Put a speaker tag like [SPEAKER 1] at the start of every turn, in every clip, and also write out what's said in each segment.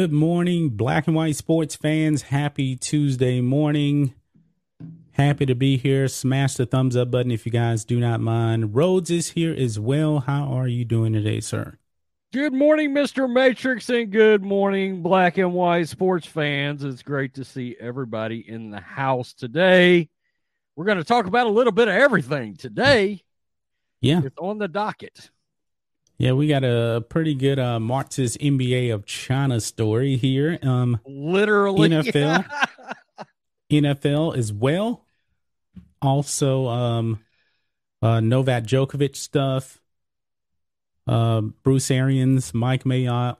[SPEAKER 1] Good morning, black and white sports fans. Happy Tuesday morning. Happy to be here. Smash the thumbs up button if you guys do not mind. Rhodes is here as well. How are you doing today, sir?
[SPEAKER 2] Good morning, Mr. Matrix, and good morning, black and white sports fans. It's great to see everybody in the house today. We're going to talk about a little bit of everything today.
[SPEAKER 1] Yeah.
[SPEAKER 2] It's on the docket.
[SPEAKER 1] Yeah, we got a pretty good uh Marx's NBA of China story here. Um
[SPEAKER 2] Literally.
[SPEAKER 1] NFL. NFL as well. Also um uh Novak Djokovic stuff. Uh, Bruce Arians, Mike Mayock.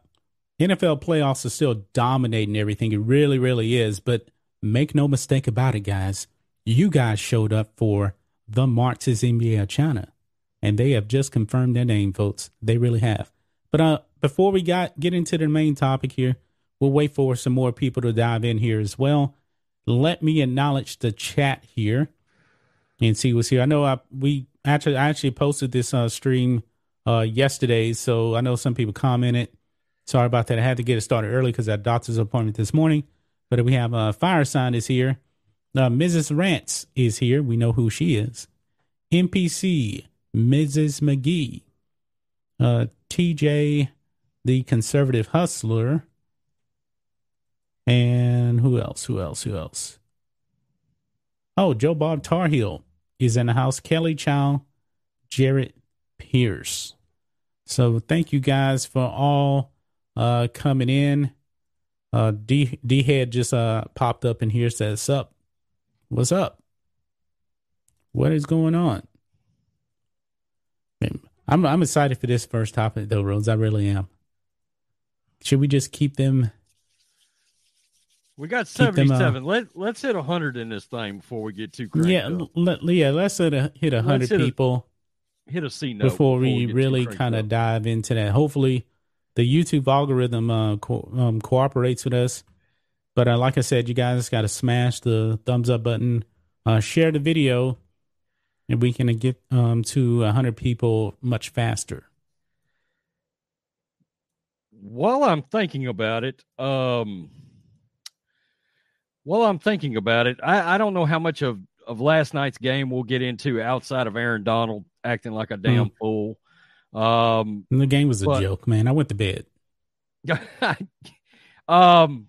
[SPEAKER 1] NFL playoffs are still dominating everything. It really, really is. But make no mistake about it, guys. You guys showed up for the Marxist NBA of China and they have just confirmed their name, folks. They really have. But uh, before we got get into the main topic here, we'll wait for some more people to dive in here as well. Let me acknowledge the chat here and see what's here. I know I we actually I actually posted this uh, stream uh, yesterday, so I know some people commented. Sorry about that. I had to get it started early because I had doctor's appointment this morning. But we have uh, Fire Sign is here. Uh, Mrs. Rance is here. We know who she is. NPC Mrs. McGee, uh, TJ, the conservative hustler, and who else? Who else? Who else? Oh, Joe Bob Tarheel is in the house. Kelly Chow, Jarrett Pierce. So thank you guys for all uh, coming in. Uh, D D head just uh popped up in here. Says up. What's up? What is going on? I'm I'm excited for this first topic though, Rhodes. I really am. Should we just keep them?
[SPEAKER 2] We got
[SPEAKER 1] uh,
[SPEAKER 2] 77. Let, let's hit 100 in this thing before we get too crazy.
[SPEAKER 1] Yeah, let, yeah. Let's hit a hit a hundred
[SPEAKER 2] hit a
[SPEAKER 1] people
[SPEAKER 2] hit a C note
[SPEAKER 1] before we
[SPEAKER 2] get too
[SPEAKER 1] really kind of dive into that. Hopefully, the YouTube algorithm uh, co- um, cooperates with us. But uh, like I said, you guys got to smash the thumbs up button, uh, share the video, and we can get um, to hundred people much faster.
[SPEAKER 2] while I'm thinking about it, um, while I'm thinking about it, I, I don't know how much of, of last night's game we'll get into outside of Aaron Donald acting like a damn fool. Um,
[SPEAKER 1] And the game was a
[SPEAKER 2] But-
[SPEAKER 1] joke, man. I went to bed.
[SPEAKER 2] um,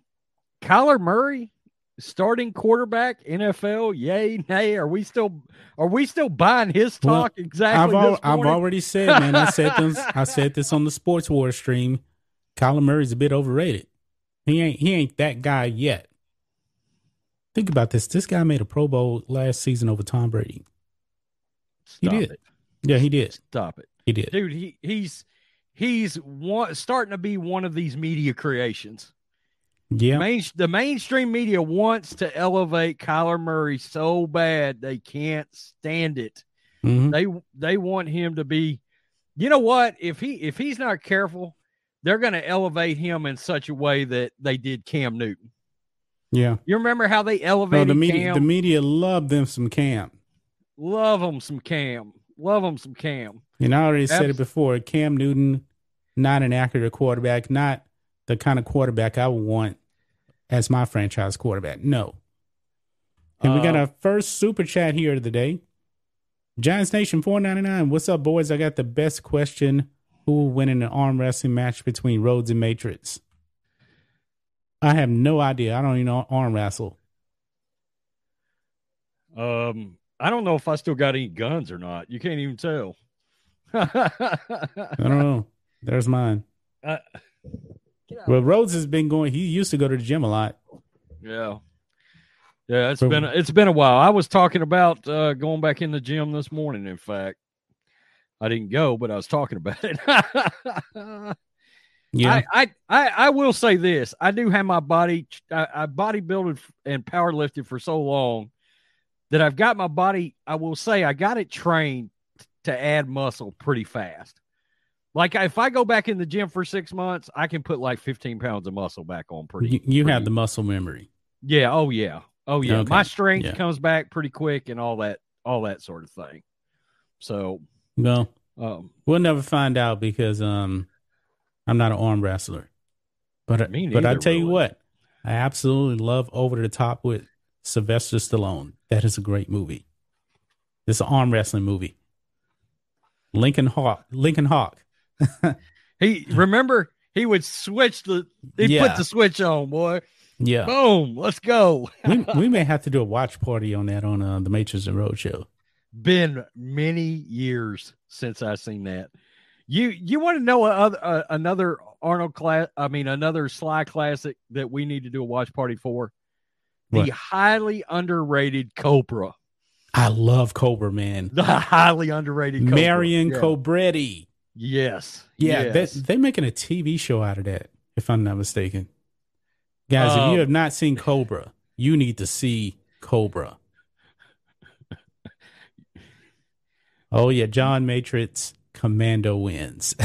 [SPEAKER 2] Kyler Murray, starting quarterback, NFL, yay, nay. Are we still are we still buying his
[SPEAKER 1] Well,
[SPEAKER 2] talk exactly?
[SPEAKER 1] I've al- I've already said, man. I said this. I said this on the Sports War stream. Kyler Murray's a bit overrated. He ain't. He ain't that guy yet. Think about this. This guy made a Pro Bowl last season over Tom Brady. He did.
[SPEAKER 2] it.
[SPEAKER 1] Yeah, he did.
[SPEAKER 2] Stop it.
[SPEAKER 1] He did.
[SPEAKER 2] dude he he's he's one, starting to be one of these media creations
[SPEAKER 1] Yeah.
[SPEAKER 2] Main, the mainstream media wants to elevate Kyler Murray so bad they can't stand it
[SPEAKER 1] Mhm.
[SPEAKER 2] they they want him to be you know what if he if he's not careful they're going to elevate him in such a way that they did Cam Newton
[SPEAKER 1] Yeah.
[SPEAKER 2] you remember how they
[SPEAKER 1] No,
[SPEAKER 2] elevated
[SPEAKER 1] the media.
[SPEAKER 2] Cam
[SPEAKER 1] The media loved them some Cam.
[SPEAKER 2] love them some Cam love them some Cam
[SPEAKER 1] And I already said it before. Cam Newton, not an accurate quarterback, not the kind of quarterback I would want as my franchise quarterback. No. And we got
[SPEAKER 2] Uh,
[SPEAKER 1] our first super chat here of the day. Giants Nation 499. What's up, boys? I got the best question. Who will win in an arm wrestling match between Rhodes and Matrix? I have no idea. I don't even know arm wrestle.
[SPEAKER 2] Um, I don't know if I still got any guns or not. You can't even tell.
[SPEAKER 1] I don't know. There's mine.
[SPEAKER 2] Uh,
[SPEAKER 1] well, Rhodes has been going. He used to go to the gym a lot.
[SPEAKER 2] Yeah, yeah. It's been it's been a while. I was talking about uh, going back in the gym this morning. In fact, I didn't go, but I was talking about it.
[SPEAKER 1] yeah,
[SPEAKER 2] I, I, I I will say this: I do have my body. I, I bodybuilded and power lifted for so long that I've got my body. I will say I got it trained to add muscle pretty fast. Like if I go back in the gym for six months, I can put like 15 pounds of muscle back on pretty.
[SPEAKER 1] You, you
[SPEAKER 2] pretty,
[SPEAKER 1] have the muscle memory.
[SPEAKER 2] Yeah. Oh yeah. Oh yeah.
[SPEAKER 1] Okay.
[SPEAKER 2] My strength
[SPEAKER 1] Yeah.
[SPEAKER 2] comes back pretty quick and all that, all that sort of thing. So,
[SPEAKER 1] No,
[SPEAKER 2] um,
[SPEAKER 1] we'll never find out because um, I'm not an arm wrestler. But
[SPEAKER 2] Me
[SPEAKER 1] but I
[SPEAKER 2] neither,
[SPEAKER 1] tell you what, I absolutely love Over the Top with Sylvester Stallone. That is a great movie. It's an arm wrestling movie. Lincoln Hawk. Lincoln Hawk.
[SPEAKER 2] He remember he would switch the he
[SPEAKER 1] Yeah.
[SPEAKER 2] put the switch on, boy.
[SPEAKER 1] Yeah.
[SPEAKER 2] Boom, let's go.
[SPEAKER 1] we, we may have to do a watch party on that on uh, the Matrix and Road show.
[SPEAKER 2] Been many years since I've seen that. You you want to know a, other- uh, another Arnold class? I mean, another Sly classic that we need to do a watch party for. The highly underrated Cobra.
[SPEAKER 1] I love Cobra, man.
[SPEAKER 2] The highly underrated Cobra.
[SPEAKER 1] Marion
[SPEAKER 2] Yeah.
[SPEAKER 1] Cobretti.
[SPEAKER 2] Yes.
[SPEAKER 1] Yeah,
[SPEAKER 2] yes.
[SPEAKER 1] they, they're making a TV show out of that, if I'm not mistaken. Guys, if
[SPEAKER 2] Um,
[SPEAKER 1] you have not seen Cobra, you need to see Cobra. oh, yeah, John Matrix Commando wins.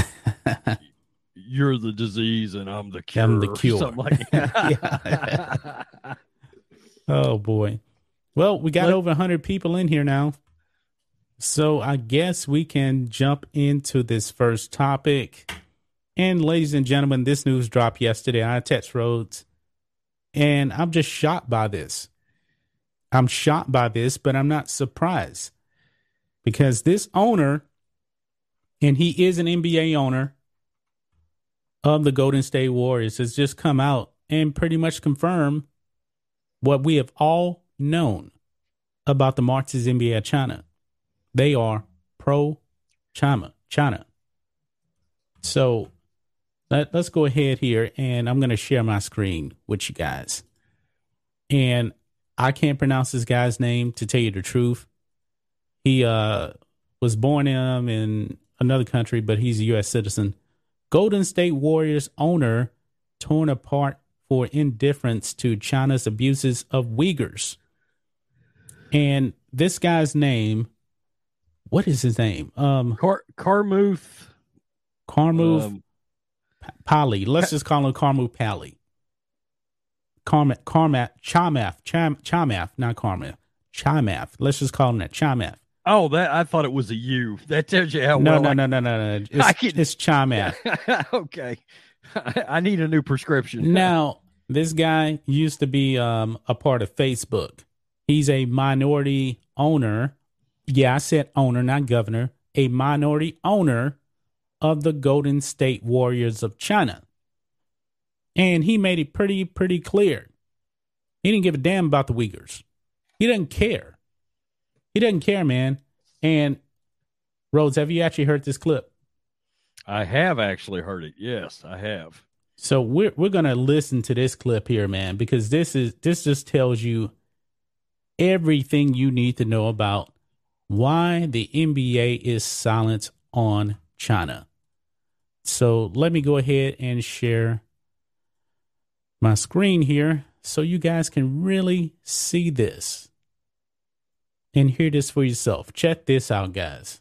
[SPEAKER 2] You're the disease and I'm the cure.
[SPEAKER 1] I'm the cure.
[SPEAKER 2] Like
[SPEAKER 1] oh, boy. Well, we got
[SPEAKER 2] Let-
[SPEAKER 1] over 100 people in here now. So I guess we can jump into this first topic. And ladies and gentlemen, this news dropped yesterday on Text Roads. And I'm just shocked by this. I'm shocked by this, but I'm not surprised. Because this owner, and he is an NBA owner of the Golden State Warriors, has just come out and pretty much confirmed what we have all known about the NBA of China. They are pro China. China. So let, let's go ahead here and I'm going to share my screen with you guys. And I can't pronounce this guy's name to tell you the truth. He uh, was born um, in another country, but he's a U.S. citizen. Golden State Warriors owner torn apart for indifference to China's abuses of Uyghurs. And this guy's name, what is his name? Um,
[SPEAKER 2] Car- Carmuth.
[SPEAKER 1] Carmuth
[SPEAKER 2] um,
[SPEAKER 1] Pali. Let's just call him Carmuth Pali. Carmath, Carmath, Chamath, Cham, Chamath, not Carmath, Chamath. Let's just call him that, Chamath.
[SPEAKER 2] oh, that I thought it was a U. That tells you how
[SPEAKER 1] No,
[SPEAKER 2] well
[SPEAKER 1] no,
[SPEAKER 2] I-
[SPEAKER 1] no, no, no, no.
[SPEAKER 2] I
[SPEAKER 1] It's,
[SPEAKER 2] can-
[SPEAKER 1] it's Chamath.
[SPEAKER 2] okay. I need a new prescription.
[SPEAKER 1] Now, this guy used to be um, a part of Facebook. He's a minority owner. Yeah, I said owner, not governor. A minority owner of the Golden State Warriors of China. And he made it pretty, pretty clear. He didn't give a damn about the Uyghurs. He doesn't care. He doesn't care, man. And Rhodes, have you actually heard this clip?
[SPEAKER 2] I have actually heard it. Yes, I have.
[SPEAKER 1] So we're we're gonna listen to this clip here, man, because this is this just tells you everything you need to know about why the NBA is silent on China. So let me go ahead and share my screen here so you guys can really see this and hear this for yourself. Check this out, guys.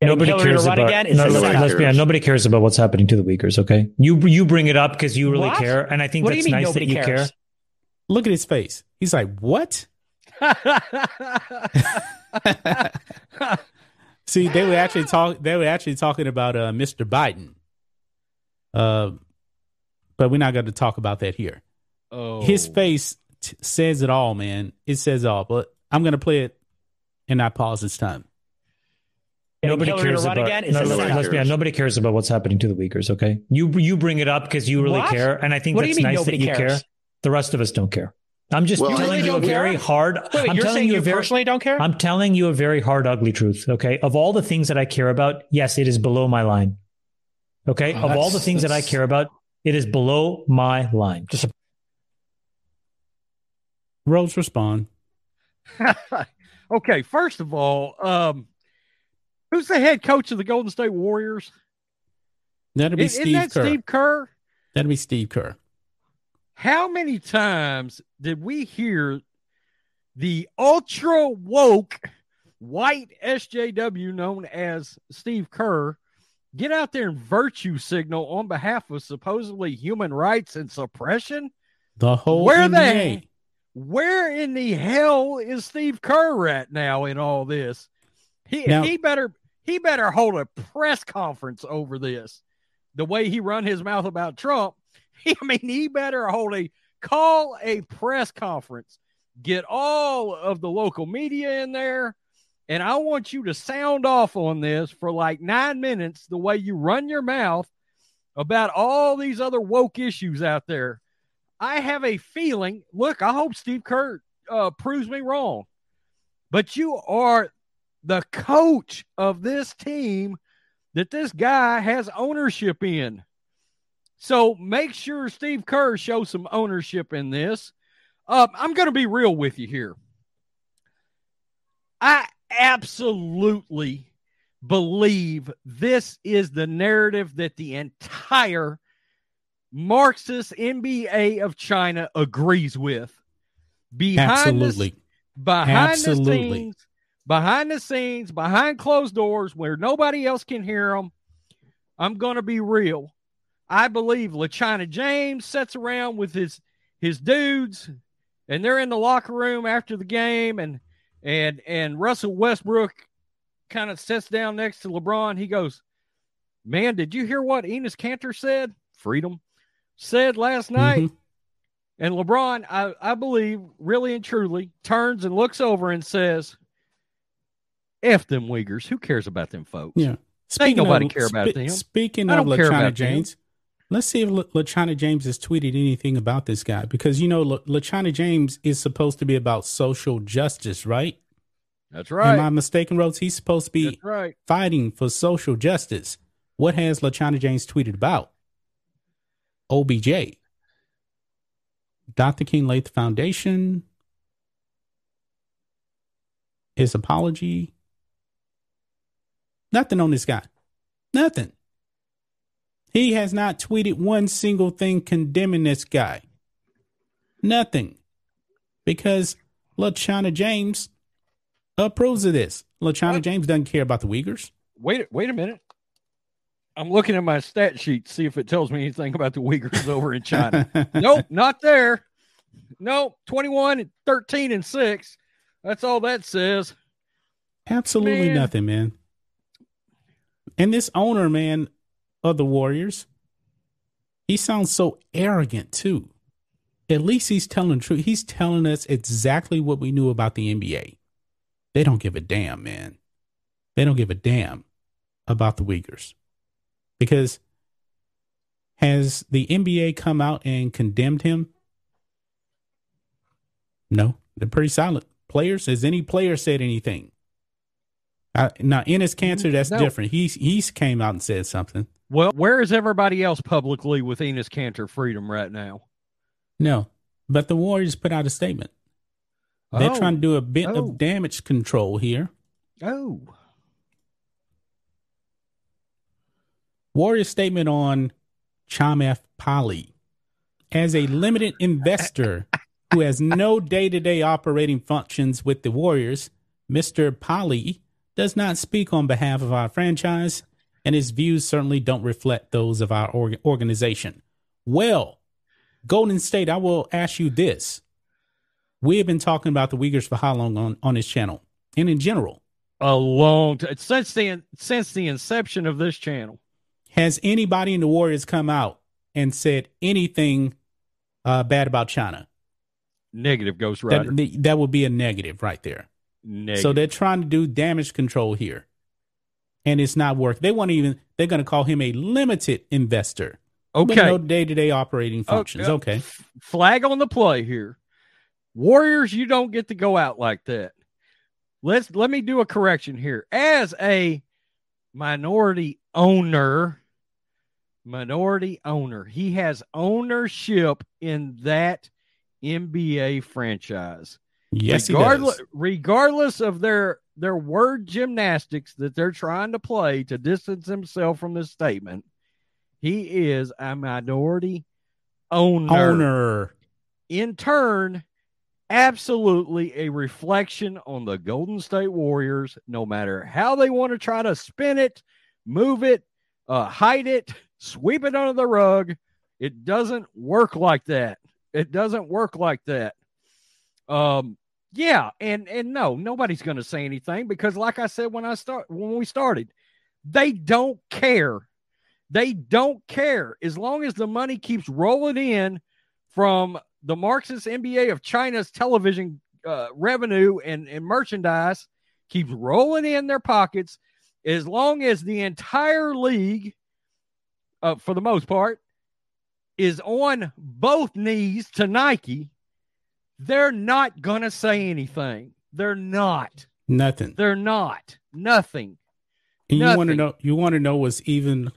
[SPEAKER 3] Nobody cares about.
[SPEAKER 4] again?
[SPEAKER 3] No,
[SPEAKER 4] this
[SPEAKER 3] no, let's be
[SPEAKER 4] cares?
[SPEAKER 3] honest. Nobody cares about what's happening to the Uyghurs. Okay, you you bring it up because you really
[SPEAKER 4] What?
[SPEAKER 3] care, and I think
[SPEAKER 4] What do
[SPEAKER 3] that's
[SPEAKER 4] you mean
[SPEAKER 3] nice that
[SPEAKER 4] nobody
[SPEAKER 3] you
[SPEAKER 4] cares?
[SPEAKER 3] care.
[SPEAKER 1] Look at his face. He's like, "What?" See, they were actually talk. They were actually talking about uh, Mr. Biden. Uh, but we're not going to talk about that here.
[SPEAKER 2] oh,
[SPEAKER 1] His face t- says it all, man. It says all. But I'm going to play it and not pause this time.
[SPEAKER 3] Nobody
[SPEAKER 4] Hillary
[SPEAKER 3] cares about.
[SPEAKER 4] again? Is
[SPEAKER 3] no,
[SPEAKER 4] this
[SPEAKER 3] no,
[SPEAKER 4] what
[SPEAKER 3] let's be honest. Nobody cares about what's happening to the Uyghurs. Okay, you you bring it up because you really
[SPEAKER 4] What?
[SPEAKER 3] care, and I think
[SPEAKER 4] What do
[SPEAKER 3] that's
[SPEAKER 4] you mean
[SPEAKER 3] nice that
[SPEAKER 4] nobody
[SPEAKER 3] you
[SPEAKER 4] cares?
[SPEAKER 3] care. The rest of us don't care. I'm just
[SPEAKER 4] Well,
[SPEAKER 3] telling you a
[SPEAKER 4] don't
[SPEAKER 3] very
[SPEAKER 4] care.
[SPEAKER 3] hard.
[SPEAKER 4] Wait,
[SPEAKER 3] I'm
[SPEAKER 4] you're
[SPEAKER 3] telling
[SPEAKER 4] saying
[SPEAKER 3] you
[SPEAKER 4] you
[SPEAKER 3] very.
[SPEAKER 4] personally don't care?
[SPEAKER 3] I'm telling you a very hard, ugly truth. Okay, of all the things that I care about, yes, it is below my line. Okay,
[SPEAKER 4] Oh,
[SPEAKER 3] of all the things that I care about, it is below my line.
[SPEAKER 4] Just a,
[SPEAKER 1] Rhodes respond.
[SPEAKER 2] okay, first of all, um, who's the head coach of the Golden State Warriors?
[SPEAKER 1] That'll be
[SPEAKER 2] Isn't
[SPEAKER 1] Steve
[SPEAKER 2] that
[SPEAKER 1] Kerr.
[SPEAKER 2] Steve Kerr?
[SPEAKER 1] That'll be Steve Kerr.
[SPEAKER 2] How many times did we hear the ultra woke white SJW known as Steve Kerr get out there and virtue signal on behalf of supposedly human rights and suppression?
[SPEAKER 1] The whole
[SPEAKER 2] Where
[SPEAKER 1] NBA.
[SPEAKER 2] the where in the hell is Steve Kerr at now in all this? He
[SPEAKER 1] Now-
[SPEAKER 2] he better he better hold a press conference over this. The way he run his mouth about Trump, I mean, he better hold a call a press conference, get all of the local media in there, and I want you to sound off on this for like nine minutes. The way you run your mouth about all these other woke issues out there. I have a feeling. Look, I hope Steve Kerr uh, proves me wrong, but you are the coach of this team that this guy has ownership in. So make sure Steve Kerr shows some ownership in this. Uh, I'm going to be real with you here. I absolutely believe this is the narrative that the entire Marxist NBA of China agrees with. Behind
[SPEAKER 1] Absolutely.
[SPEAKER 2] the, behind
[SPEAKER 1] Absolutely.
[SPEAKER 2] the scenes, behind the scenes, behind closed doors where nobody else can hear them. I'm going to be real. I believe LaChina James sits around with his his dudes and they're in the locker room after the game and and and Russell Westbrook kind of sits down next to LeBron. He goes, "Man, did you hear what Enes Kanter said? Freedom said last night."
[SPEAKER 1] Mhm.
[SPEAKER 2] And LeBron, I, I believe, really and truly, turns and looks over and says, F them Uyghurs. Who cares about them folks?
[SPEAKER 1] Yeah.
[SPEAKER 2] Ain't nobody
[SPEAKER 1] of,
[SPEAKER 2] care about them.
[SPEAKER 1] Speaking of LaChina
[SPEAKER 2] about them.
[SPEAKER 1] Let's see if LaChana James has tweeted anything about this guy because you know La- LaChina James is supposed to be about social justice, right?
[SPEAKER 2] That's right. Am.
[SPEAKER 1] I mistaken, Rhodes? He's supposed to be
[SPEAKER 2] right.
[SPEAKER 1] fighting for social justice. What has LaChana James tweeted about? OBJ. Dr. King laid the foundation. His apology. Nothing on this guy. Nothing. He has not tweeted one single thing condemning this guy. Nothing. Because LaChina James approves of this. LaChina
[SPEAKER 2] What?
[SPEAKER 1] James doesn't care about the Uyghurs.
[SPEAKER 2] Wait, wait a minute. I'm looking at my stat sheet to see if it tells me anything about the Uyghurs over in China. nope, not there. Nope, 21 and 13 and 6. That's all that says.
[SPEAKER 1] Absolutely
[SPEAKER 2] Man.
[SPEAKER 1] nothing, man. And this owner, man, of the Warriors, he sounds so arrogant too. At least he's telling the truth. He's telling us exactly what we knew about the NBA. They don't give a damn, man. They don't give a damn about the Uyghurs. Because has the NBA come out and condemned him? No, they're pretty silent. Players, has any player said anything? Uh, now, Enes Kanter, that's
[SPEAKER 2] No.
[SPEAKER 1] different. He's he's came out and said something.
[SPEAKER 2] Well, where is everybody else publicly with Enes Kanter freedom right now?
[SPEAKER 1] No, but the Warriors put out a statement. They're
[SPEAKER 2] Oh.
[SPEAKER 1] trying to do a bit
[SPEAKER 2] Oh.
[SPEAKER 1] of damage control here.
[SPEAKER 2] Oh,
[SPEAKER 1] Warriors statement on Chamath Pali as a limited investor who has no day-to-day operating functions with the Warriors. Mr. Pali does not speak on behalf of our franchise, and his views certainly don't reflect those of our org- organization. Well, Golden State, I will ask you this. We have been talking about the Uyghurs for how long on, on this channel and in general?
[SPEAKER 2] a long time since the since the inception of this channel.
[SPEAKER 1] Has anybody in the Warriors come out and said anything uh, bad about China?
[SPEAKER 2] Negative Ghost Rider.
[SPEAKER 1] That, that would be a negative right there.
[SPEAKER 2] Negative.
[SPEAKER 1] So they're trying to do damage control here, and it's not working. They want to even. They're going to call him a limited investor. with
[SPEAKER 2] okay.
[SPEAKER 1] no day to day operating functions.
[SPEAKER 2] uh,
[SPEAKER 1] Okay.
[SPEAKER 2] Flag on the play here. Warriors, you don't get to go out like that. Let's let me do a correction here. As a minority owner, minority owner, he has ownership in that NBA franchise.
[SPEAKER 1] Yes,
[SPEAKER 2] regardless,
[SPEAKER 1] he does.
[SPEAKER 2] regardless of their their word gymnastics that they're trying to play to distance himself from this statement, he is a minority owner.
[SPEAKER 1] Owner.
[SPEAKER 2] In turn, absolutely a reflection on the Golden State Warriors, no matter how they want to try to spin it, move it, uh, hide it, sweep it under the rug. It doesn't work like that. It doesn't work like that. Um, yeah, and and no, nobody's going to say anything because, like I said when I start when we started, they don't care. They don't care as long as the money keeps rolling in from the Marxist NBA of China's television uh, revenue and, and merchandise keeps rolling in their pockets. As long as the entire league, uh, for the most part, is on both knees to Nike, they're not going to say anything. They're not.
[SPEAKER 1] Nothing.
[SPEAKER 2] They're not. Nothing.
[SPEAKER 1] And you want to know? You want to know what's even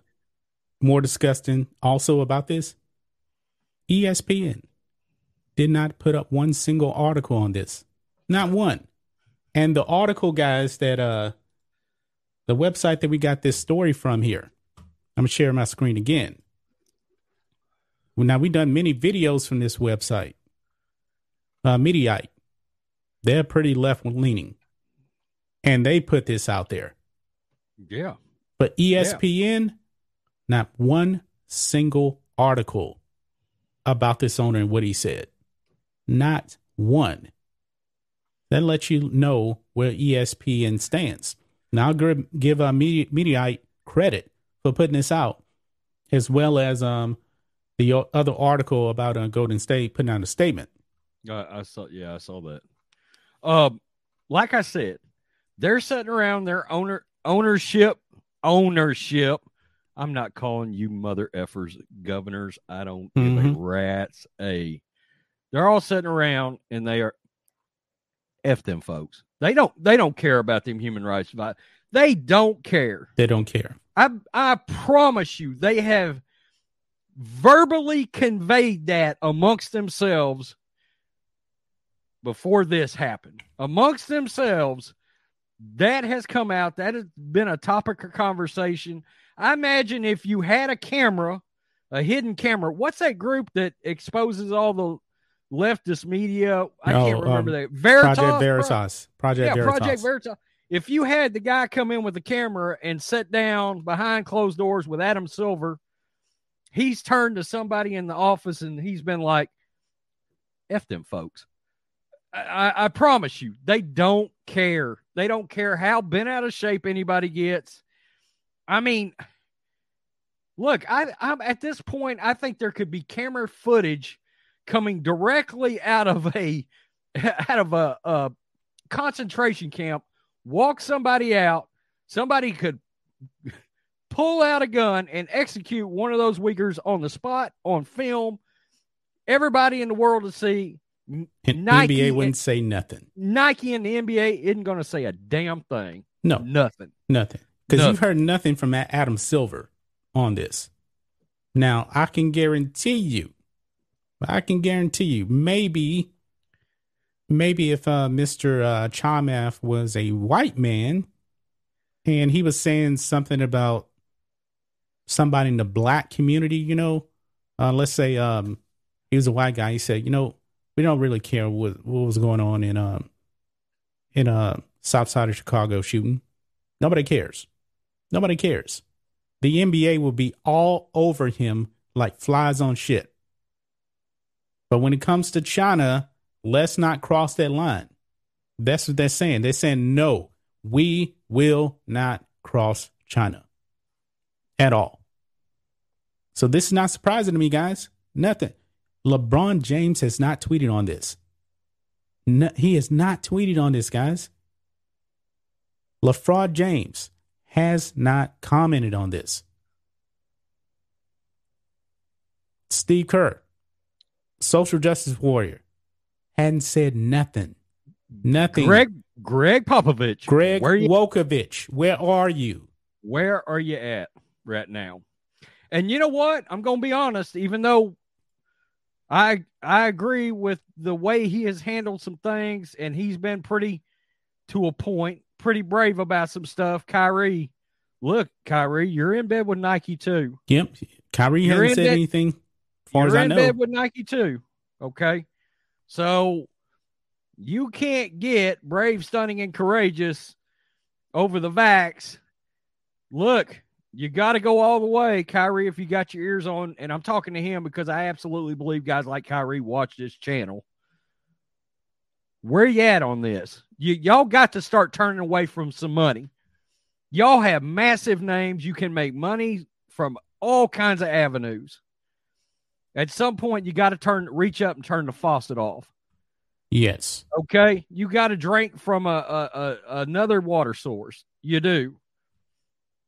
[SPEAKER 1] more disgusting? Also about this, ESPN did not put up one single article on this, not one. And the article, guys, that uh, the website that we got this story from here, I'm gonna share my screen again. Well, now we've done many videos from this website. Uh, Mediaite, they're pretty left leaning, and they put this out there.
[SPEAKER 2] Yeah.
[SPEAKER 1] But ESPN, not one single article about this owner and what he said. Not one. That lets you know where ESPN stands. Now, I'll give, give uh, Medi- Mediaite credit for putting this out, as well as um, the other article about uh, Golden State putting out a statement.
[SPEAKER 2] I, I saw. Yeah, I saw that. Um, like I said, they're sitting around their owner ownership ownership. I'm not calling you mother effers governors. I don't give a
[SPEAKER 1] Mhm.
[SPEAKER 2] rat's a. They're all sitting around and they are f them folks. They don't. They don't care about them human rights. They don't care.
[SPEAKER 1] They don't care.
[SPEAKER 2] I I promise you, they have verbally conveyed that amongst themselves before this happened. Amongst themselves, that has come out. That has been a topic of conversation. I imagine if you had a camera, a hidden camera, what's that group that exposes all the leftist media? I
[SPEAKER 1] Oh,
[SPEAKER 2] can't remember
[SPEAKER 1] um,
[SPEAKER 2] that. Veritas,
[SPEAKER 1] Project
[SPEAKER 2] bro?
[SPEAKER 1] Veritas. Project
[SPEAKER 2] yeah,
[SPEAKER 1] Veritas.
[SPEAKER 2] Project Veritas. If you had the guy come in with the camera and sit down behind closed doors with Adam Silver, he's turned to somebody in the office and he's been like, F them folks. I, I, promise you, they don't care. They don't care how bent out of shape anybody gets. I mean, look, I, I'm at this point, I think there could be camera footage coming directly out of a out of a, a concentration camp walk somebody out, somebody could pull out a gun and execute one of those Uyghurs on the spot on film. Everybody in the world to see.
[SPEAKER 1] And
[SPEAKER 2] Nike
[SPEAKER 1] NBA wouldn't say nothing.
[SPEAKER 2] Nike and the NBA isn't going to say a damn thing.
[SPEAKER 1] No,
[SPEAKER 2] Nothing.
[SPEAKER 1] Nothing. Because you've heard nothing from Adam Silver on this. Now, I can guarantee you, I can guarantee you, maybe, maybe if uh, Mr. Uh, Chamath was a white man and he was saying something about somebody in the black community, you know, uh, let's say um, he was a white guy. He said, you know, we don't really care what, what was going on in um, in uh, South Side of Chicago shooting. Nobody cares. Nobody cares. The NBA will be all over him like flies on shit. But when it comes to China, let's not cross that line. That's what they're saying. They're saying, no, we will not cross China at all. So this is not surprising to me, guys. Nothing. LeBron James has not tweeted on this. No, he has not tweeted on this, guys. LaFraud James has not commented on this. Steve Kerr, social justice warrior, hadn't said nothing. Nothing.
[SPEAKER 2] Greg Gregg Popovich.
[SPEAKER 1] Greg
[SPEAKER 2] where
[SPEAKER 1] Wokovich, where are you?
[SPEAKER 2] Where are you at right now? And you know what? I'm going to be honest. Even though I I agree with the way he has handled some things, and he's been pretty, to a point, pretty brave about some stuff. Kyrie, look, Kyrie, you're in bed with Nike too.
[SPEAKER 1] Yep, Kyrie you're hasn't said bed, anything. As far
[SPEAKER 2] you're
[SPEAKER 1] as I
[SPEAKER 2] in
[SPEAKER 1] know,
[SPEAKER 2] bed with Nike too. Okay, so you can't get brave, stunning, and courageous over the vax. Look, you got to go all the way, Kyrie, if you got your ears on. And I'm talking to him because I absolutely believe guys like Kyrie watch this channel. Where you at on this? You, y'all got to start turning away from some money. Y'all have massive names. You can make money from all kinds of avenues. At some point, you got to turn, reach up and turn the faucet off.
[SPEAKER 1] Yes.
[SPEAKER 2] Okay. You got to drink from a, a, a another water source. You do.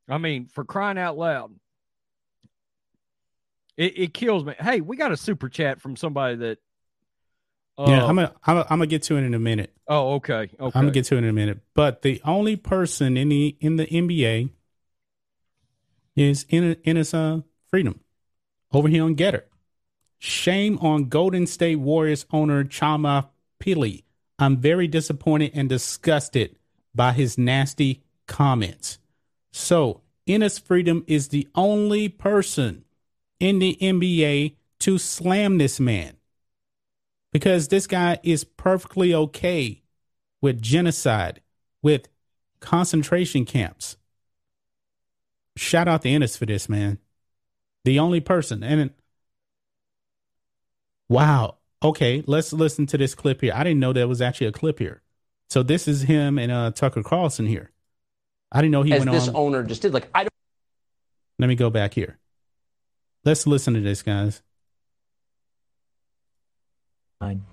[SPEAKER 2] I mean, for crying out loud. It, it kills me. Hey, we got a super chat from somebody that.
[SPEAKER 1] Uh, yeah, I'm gonna, I'm gonna get to it in a minute.
[SPEAKER 2] Oh, okay. Okay. I'm
[SPEAKER 1] gonna get to it in a minute. But the only person in the in the NBA is in Enes uh, Freedom over here on Gettr. Shame on Golden State Warriors owner Chama Pili. I'm very disappointed and disgusted by his nasty comments. So, Enes Freedom is the only person in the NBA to slam this man because this guy is perfectly okay with genocide, with concentration camps. Shout out to Enes for this, man. The only person. And wow. Okay, let's listen to this clip here. I didn't know there was actually a clip here. So this is him and uh, Tucker Carlson here. I didn't know he went on.
[SPEAKER 4] as
[SPEAKER 1] went
[SPEAKER 4] this
[SPEAKER 1] on.
[SPEAKER 4] owner just did. Like I don't.
[SPEAKER 1] Let me go back here. Let's listen to this, guys.
[SPEAKER 4] Fine.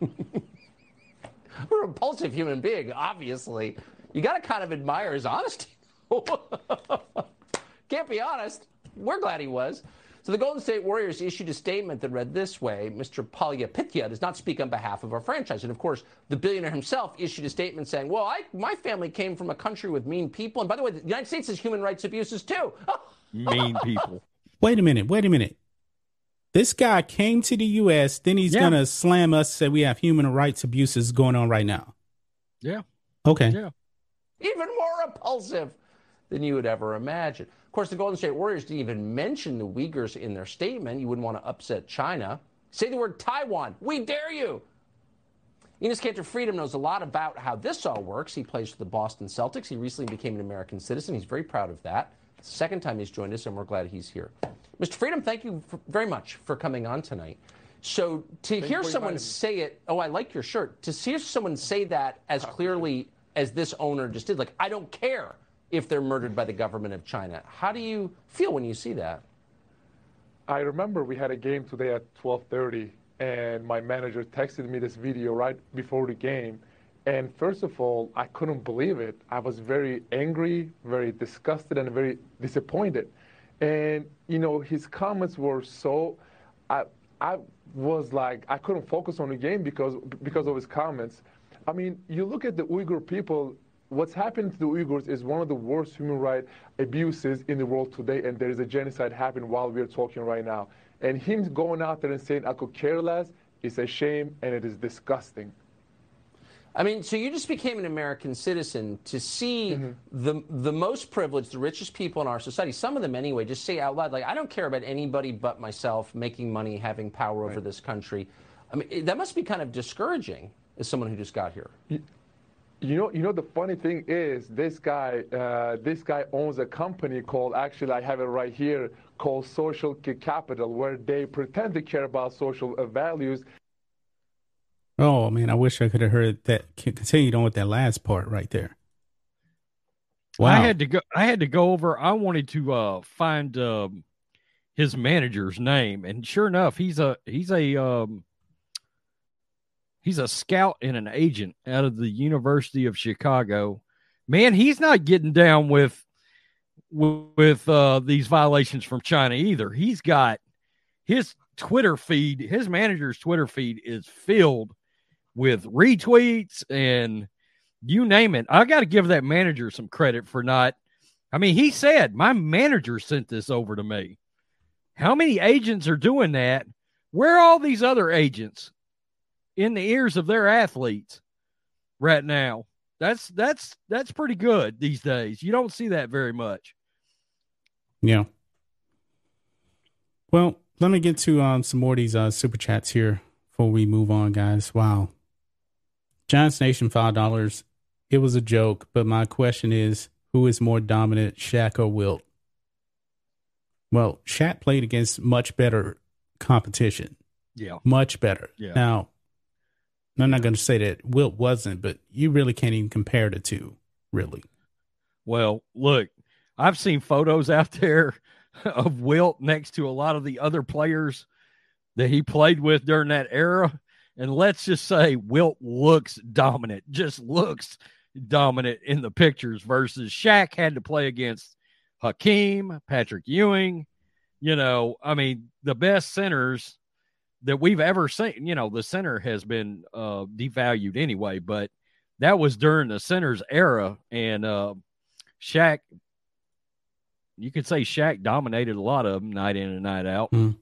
[SPEAKER 4] a repulsive human being, obviously. You got to kind of admire his honesty. Can't be honest. We're glad he was. So the Golden State Warriors issued a statement that read this way Mr. Palihapitiya does not speak on behalf of our franchise. And of course, the billionaire himself issued a statement saying, Well, I, my family came from a country with mean people. And by the way, the United States has human rights abuses too.
[SPEAKER 2] mean people.
[SPEAKER 1] Wait a minute. Wait a minute. This guy came to the U.S., then he's yeah. going to slam us, say we have human rights abuses going on right now.
[SPEAKER 2] Yeah.
[SPEAKER 1] Okay.
[SPEAKER 2] Yeah.
[SPEAKER 4] Even more repulsive than you would ever imagine. Of course, the Golden State Warriors didn't even mention the Uyghurs in their statement. You wouldn't want to upset China. Say the word Taiwan. We dare you. Enes Kanter Freedom knows a lot about how this all works. He plays for the Boston Celtics. He recently became an American citizen. He's very proud of that. Second time he's joined us, and we're glad he's here. Mr. Freedom, thank you for, very much for coming on tonight. So to thank hear someone say it, oh, I like your shirt. To hear someone say that as clearly as this owner just did, like I don't care if they're murdered by the government of China. How do you feel when you see that?
[SPEAKER 5] I remember we had a game today at 12:30 and my manager texted me this video right before the game. And first of all, I couldn't believe it. I was very angry, very disgusted and very disappointed. And you know, his comments were so I I was like I couldn't focus on the game because because of his comments. I mean, you look at the Uyghur people what's happened to the Uyghurs is one of the worst human rights abuses in the world today, and there is a genocide happening while we're talking right now. And him going out there and saying, I could care less, is a shame and it is disgusting.
[SPEAKER 4] I mean, so you just became an American citizen to see mm-hmm. the the most privileged, the richest people in our society, some of them anyway, just say out loud, like, I don't care about anybody but myself making money, having power over right. this country. I mean, that must be kind of discouraging as someone who just got here.
[SPEAKER 5] You know, you know the funny thing is this guy, uh, this guy owns a company called. Actually, I have it right here called Social Capital, where they pretend to care about social uh, values.
[SPEAKER 1] Oh man, I wish I could have heard that. Continued on with that last part right there.
[SPEAKER 2] Wow. I had to go. I had to go over. I wanted to uh, find um, his manager's name, and sure enough, he's a he's a um, He's a scout and an agent out of the University of Chicago. Man, he's not getting down with with uh, these violations from China either. He's got his Twitter feed, his manager's Twitter feed is filled with retweets and you name it. I got to give that manager some credit for not. I mean, he said, my manager sent this over to me. How many agents are doing that? Where are all these other agents in the ears of their athletes right now? That's that's that's pretty good these days. You don't see that very much.
[SPEAKER 1] Yeah. Well, let me get to um, some more of these uh, super chats here before we move on, guys. Wow. Giants Nation five dollars. It was a joke, but my question is, who is more dominant, Shaq or Wilt? Well, Shaq played against much better competition.
[SPEAKER 2] Yeah.
[SPEAKER 1] Much better.
[SPEAKER 2] Yeah.
[SPEAKER 1] Now, I'm not going to say that Wilt wasn't, but you really can't even compare the two, really.
[SPEAKER 2] Well, look, I've seen photos out there of Wilt next to a lot of the other players that he played with during that era. And let's just say Wilt looks dominant, just looks dominant in the pictures versus Shaq had to play against Hakeem, Patrick Ewing. You know, I mean, the best centers that we've ever seen. You know, the center has been uh, devalued anyway, but that was during the center's era. And uh, Shaq, you could say Shaq dominated a lot of them night in and night out.
[SPEAKER 1] Mm.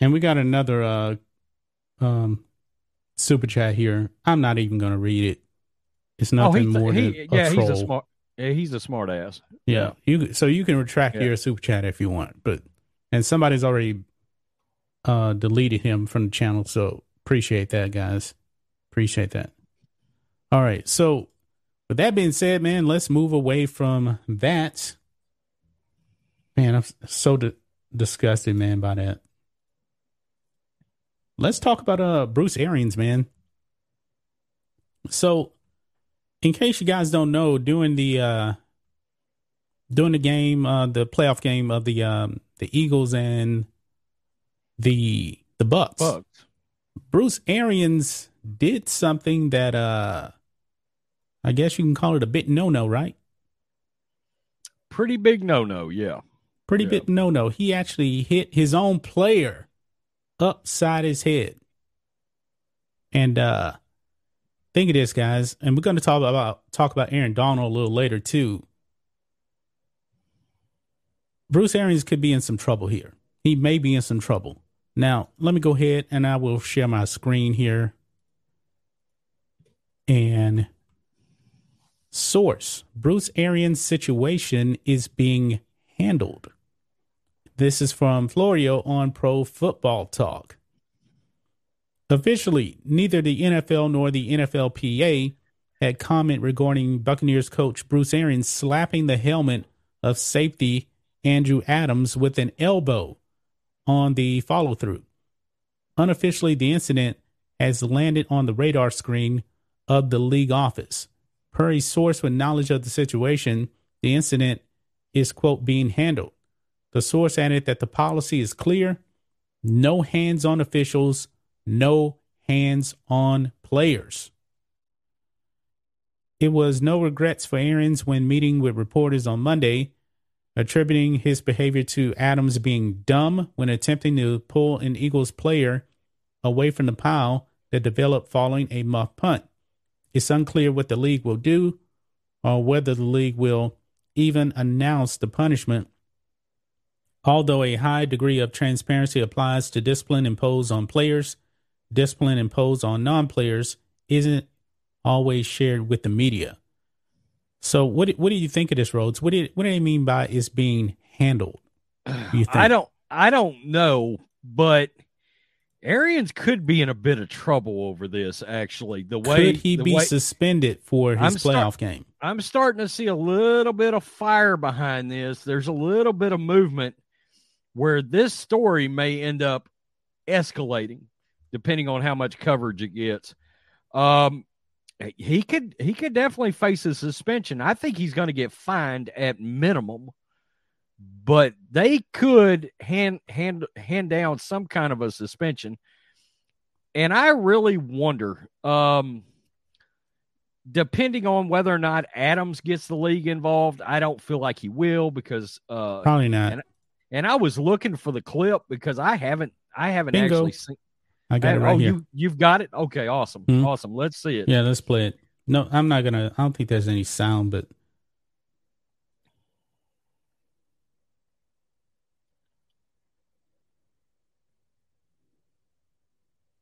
[SPEAKER 1] And we got another uh, um, super chat here. I'm not even going to read it. It's nothing
[SPEAKER 2] oh,
[SPEAKER 1] more
[SPEAKER 2] he,
[SPEAKER 1] than
[SPEAKER 2] yeah,
[SPEAKER 1] a troll.
[SPEAKER 2] he's a smart. Yeah, he's a smart ass.
[SPEAKER 1] Yeah, you so you can retract
[SPEAKER 2] Yeah.
[SPEAKER 1] your super chat if you want, but and somebody's already uh deleted him from the channel, so appreciate that, guys. Appreciate that. All right, so with that being said, man, let's move away from that. Man, I'm so di- disgusted, man, by that. Let's talk about uh Bruce Arians, man. So, in case you guys don't know, during the uh during the game, uh the playoff game of the um the Eagles and the the Bucks,
[SPEAKER 2] Bucks.
[SPEAKER 1] Bruce Arians did something that uh I guess you can call it a bit no no, right?
[SPEAKER 2] Pretty big no no. Yeah.
[SPEAKER 1] Pretty
[SPEAKER 2] Yeah.
[SPEAKER 1] bit no no. He actually hit his own player upside his head. And uh think of this, guys, and we're gonna talk about talk about Aaron Donald a little later too. Bruce Arians could be in some trouble here. He may be in some trouble. Now, let me go ahead and I will share my screen here. And source Bruce Arians' situation is being handled. This is from Florio on Pro Football Talk. Officially, neither the NFL nor the NFLPA had comment regarding Buccaneers coach Bruce Arians slapping the helmet of safety Andrew Adams with an elbow on the follow through. Unofficially, the incident has landed on the radar screen of the league office. Per a source with knowledge of the situation, the incident is, quote, being handled. The source added that the policy is clear no hands on officials, no hands on players. It was no regrets for Arians when meeting with reporters on Monday, attributing his behavior to Adams being dumb when attempting to pull an Eagles player away from the pile that developed following a muff punt. It's unclear what the league will do or whether the league will even announce the punishment. Although a high degree of transparency applies to discipline imposed on players, discipline imposed on non players isn't always shared with the media. So, what what do you think of this, Rhodes? What do you, what do you mean by it's being handled? Do you think?
[SPEAKER 2] I don't I don't know, but Arians could be in a bit of trouble over this. Actually, the way
[SPEAKER 1] Could he be
[SPEAKER 2] way-
[SPEAKER 1] suspended for his
[SPEAKER 2] I'm
[SPEAKER 1] playoff
[SPEAKER 2] start-
[SPEAKER 1] game?
[SPEAKER 2] I'm starting to see a little bit of fire behind this. There's a little bit of movement where this story may end up escalating, depending on how much coverage it gets. Um, he could he could definitely face a suspension. I think he's going to get fined at minimum, but they could hand hand hand down some kind of a suspension. And I really wonder. Um, depending on whether or not Adams gets the league involved, I don't feel like he will because uh,
[SPEAKER 1] Probably not.
[SPEAKER 2] and- and I was looking for the clip because I haven't I haven't
[SPEAKER 1] Bingo.
[SPEAKER 2] actually seen.
[SPEAKER 1] I got it
[SPEAKER 2] oh,
[SPEAKER 1] right here.
[SPEAKER 2] you you've got it. Okay, awesome,
[SPEAKER 1] Mhm.
[SPEAKER 2] awesome. Let's see it.
[SPEAKER 1] Yeah, let's play it. No, I'm not gonna. I don't think there's any sound, but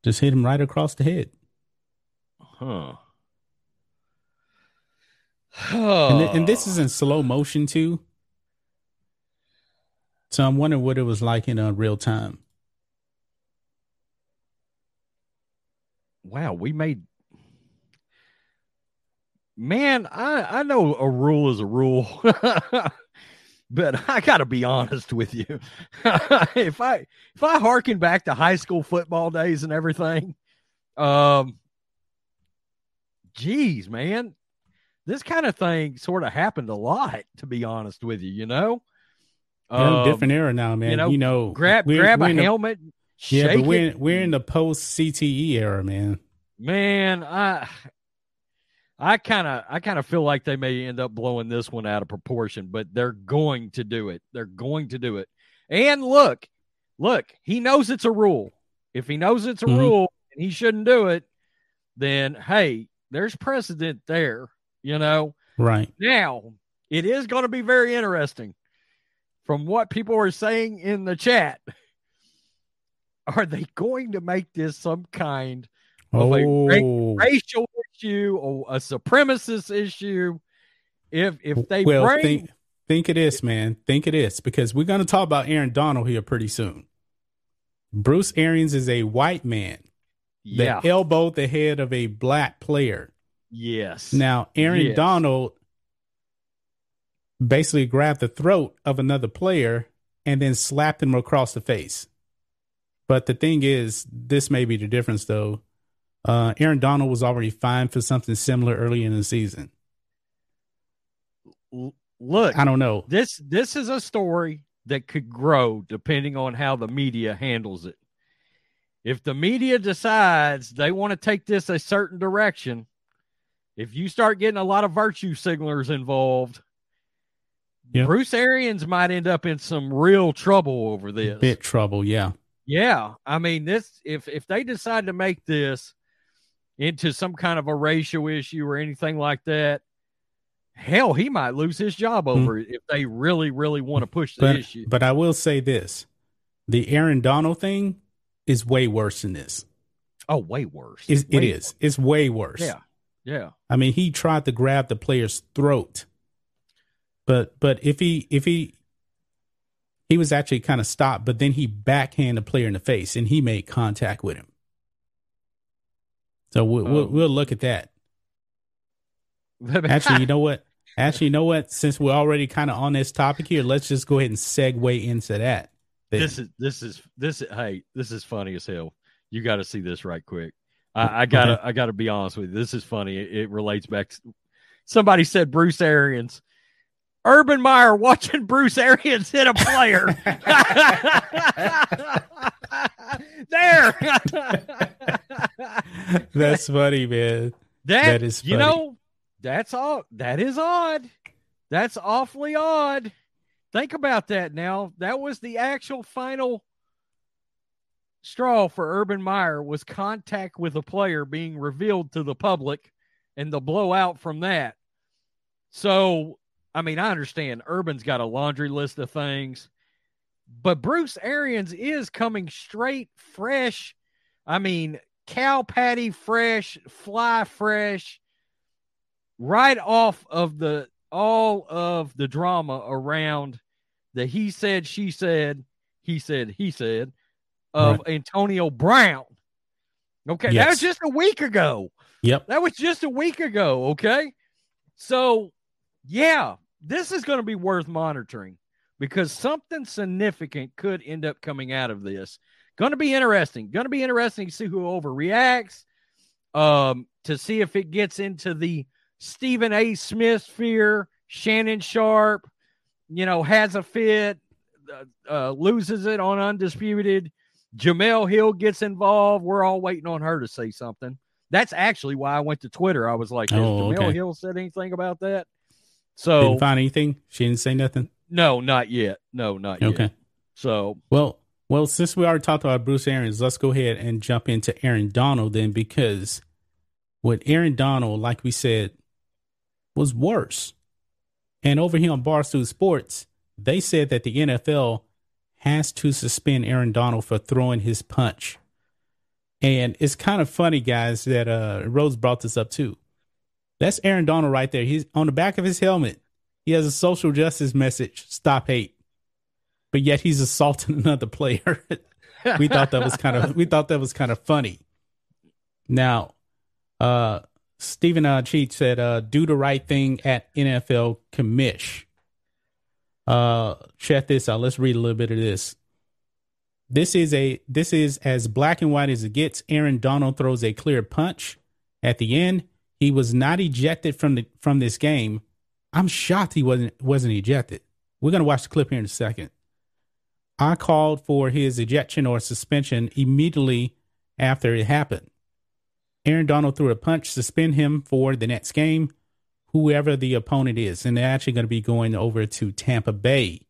[SPEAKER 1] just hit him right across the head.
[SPEAKER 2] Huh.
[SPEAKER 1] And, th- and this is in slow motion too. So I'm wondering what it was like in uh, real time.
[SPEAKER 2] Wow, we made man, I I know a rule is a rule. but I got to be honest with you. if I if I harken back to high school football days and everything, um geez, man, this kind of thing sort of happened a lot to be honest with you, you know?
[SPEAKER 1] A
[SPEAKER 2] Um,
[SPEAKER 1] different era now, man.
[SPEAKER 2] you
[SPEAKER 1] You
[SPEAKER 2] know,
[SPEAKER 1] know,
[SPEAKER 2] grab grab a helmet,
[SPEAKER 1] yeah,
[SPEAKER 2] shake
[SPEAKER 1] but we're
[SPEAKER 2] it.
[SPEAKER 1] we're in the post CTE era, man.
[SPEAKER 2] Man, I I kind of I kind of feel like they may end up blowing this one out of proportion, but they're going to do it. They're going to do it. And look, look, he knows it's a rule. If he knows it's a
[SPEAKER 1] Mhm.
[SPEAKER 2] rule and he shouldn't do it, then hey, there's precedent there, you know.
[SPEAKER 1] Right.
[SPEAKER 2] Now, it is going to be very interesting from what people are saying in the chat. Are they going to make this some kind of a
[SPEAKER 1] Oh,
[SPEAKER 2] racial issue or a supremacist issue? If if they
[SPEAKER 1] well,
[SPEAKER 2] bring
[SPEAKER 1] think think of this, man. Think of this because we're going to talk about Aaron Donald here pretty soon. Bruce Arians is a white man
[SPEAKER 2] yeah,
[SPEAKER 1] that elbowed the head of a black player.
[SPEAKER 2] yes,
[SPEAKER 1] Now, Aaron
[SPEAKER 2] Yes.
[SPEAKER 1] Donald basically grabbed the throat of another player and then slapped him across the face. But the thing is, this may be the difference, though. Uh, Aaron Donald was already fined for something similar early in the season.
[SPEAKER 2] Look,
[SPEAKER 1] I don't know.
[SPEAKER 2] this this is a story that could grow depending on how the media handles it. If the media decides they want to take this a certain direction, if you start getting a lot of virtue signalers involved,
[SPEAKER 1] Yeah.
[SPEAKER 2] Bruce Arians might end up in some real trouble over this.
[SPEAKER 1] Bit trouble, yeah.
[SPEAKER 2] Yeah, I mean this if if they decide to make this into some kind of a racial issue or anything like that, hell, he might lose his job over it if they really really want to push the
[SPEAKER 1] Hmm. But
[SPEAKER 2] issue.
[SPEAKER 1] but I will say this: the Aaron Donald thing is way worse than this.
[SPEAKER 2] Oh, way worse.
[SPEAKER 1] It's, it
[SPEAKER 2] Way
[SPEAKER 1] is. It's way worse.
[SPEAKER 2] Yeah. Yeah.
[SPEAKER 1] I mean, he tried to grab the player's throat, but but if he if he he was actually kind of stopped, but then he backhanded the player in the face and he made contact with him. So we'll
[SPEAKER 2] Oh.
[SPEAKER 1] we'll, we'll look at that. Actually, you know what? Actually, you know what? Since we're already kind of on this topic here, let's just go ahead and segue into that.
[SPEAKER 2] this is this is this is hey, this is funny as hell. You got to see this right quick. I, I gotta
[SPEAKER 1] Okay.
[SPEAKER 2] I gotta be honest with you. This is funny. It, it relates back. To, somebody said Bruce Arians. Urban Meyer watching Bruce Arians hit a player. there.
[SPEAKER 1] That's funny, man.
[SPEAKER 2] That,
[SPEAKER 1] That is
[SPEAKER 2] you know, that's all. That is odd. That's awfully odd. Think about that now. That was the actual final straw for Urban Meyer was contact with a player being revealed to the public and the blowout from that. So, I mean, I understand Urban's got a laundry list of things, but Bruce Arians is coming straight fresh. I mean, cow patty fresh, fly fresh, right off of the all of the drama around the he said, she said, he said, he said of Antonio Brown. Okay, that was just a week ago.
[SPEAKER 1] Yep.
[SPEAKER 2] That was just a week ago. Okay. So, yeah, this is going to be worth monitoring because something significant could end up coming out of this. Going to be interesting. Going to be interesting to see who overreacts, um, to see if it gets into the Stephen A. Smith sphere, Shannon Sharpe, you know, has a fit, uh, uh, loses it on Undisputed. Jemele Hill gets involved. We're all waiting on her to say something. That's actually why I went to Twitter. I was like, has
[SPEAKER 1] Oh,
[SPEAKER 2] Jemele
[SPEAKER 1] okay.
[SPEAKER 2] Hill said anything about that? So
[SPEAKER 1] Didn't find anything. She didn't say nothing.
[SPEAKER 2] no, not yet. No, not yet.
[SPEAKER 1] Okay.
[SPEAKER 2] So
[SPEAKER 1] well, well, since we already talked about Bruce Arians, let's go ahead and jump into Aaron Donald then, because with Aaron Donald, like we said, was worse. And over here on Barstool Sports, they said that the NFL has to suspend Aaron Donald for throwing his punch. And it's kind of funny, guys, that uh, Rhodes brought this up too. That's Aaron Donald right there. He's on the back of his helmet. He has a social justice message: "Stop hate." But yet he's assaulting another player. we thought that was kind of we thought that was kind of funny. Now, uh, Stephen uh, Cheah said, uh, "Do the right thing at NFL commish." Uh, check this out. Let's read a little bit of this. This is a this is as black and white as it gets. Aaron Donald throws a clear punch at the end. He was not ejected from the from this game. I'm shocked he wasn't wasn't ejected. We're gonna watch the clip here in a second. I called for his ejection or suspension immediately after it happened. Aaron Donald threw a punch, suspend him for the next game, whoever the opponent is, and they're actually going to be going over to Tampa Bay,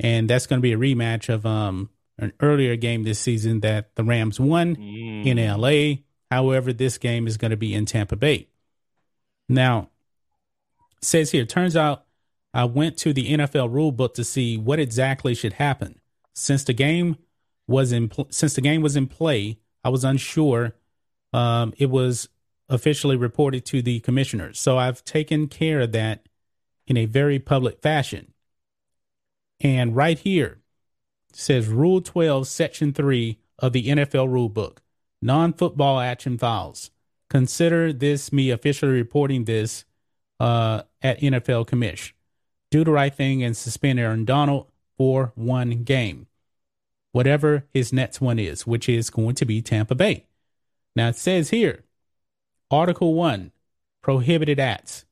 [SPEAKER 1] and that's going to be a rematch of um an earlier game this season that the Rams won mm. in LA. However, this game is going to be in Tampa Bay. Now, says here, turns out I went to the NFL rule book to see what exactly should happen. Since the game was in pl- since the game was in play, I was unsure. Um, it was officially reported to the commissioners, so I've taken care of that in a very public fashion. And right here, says Rule 12, Section 3 of the NFL Rulebook non football action fouls. Consider this me officially reporting this uh, at NFL Commish. Do the right thing and suspend Aaron Donald for one game, whatever his next one is, which is going to be Tampa Bay. Now it says here, Article 1 Prohibited Acts.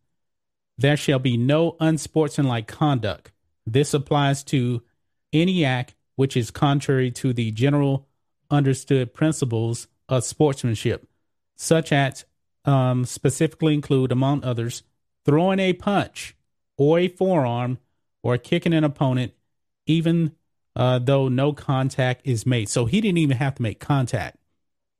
[SPEAKER 1] There shall be no unsportsmanlike conduct. This applies to any act which is contrary to the general understood principles of sportsmanship. Such acts um, specifically include, among others, throwing a punch or a forearm or kicking an opponent, even uh, though no contact is made. So he didn't even have to make contact.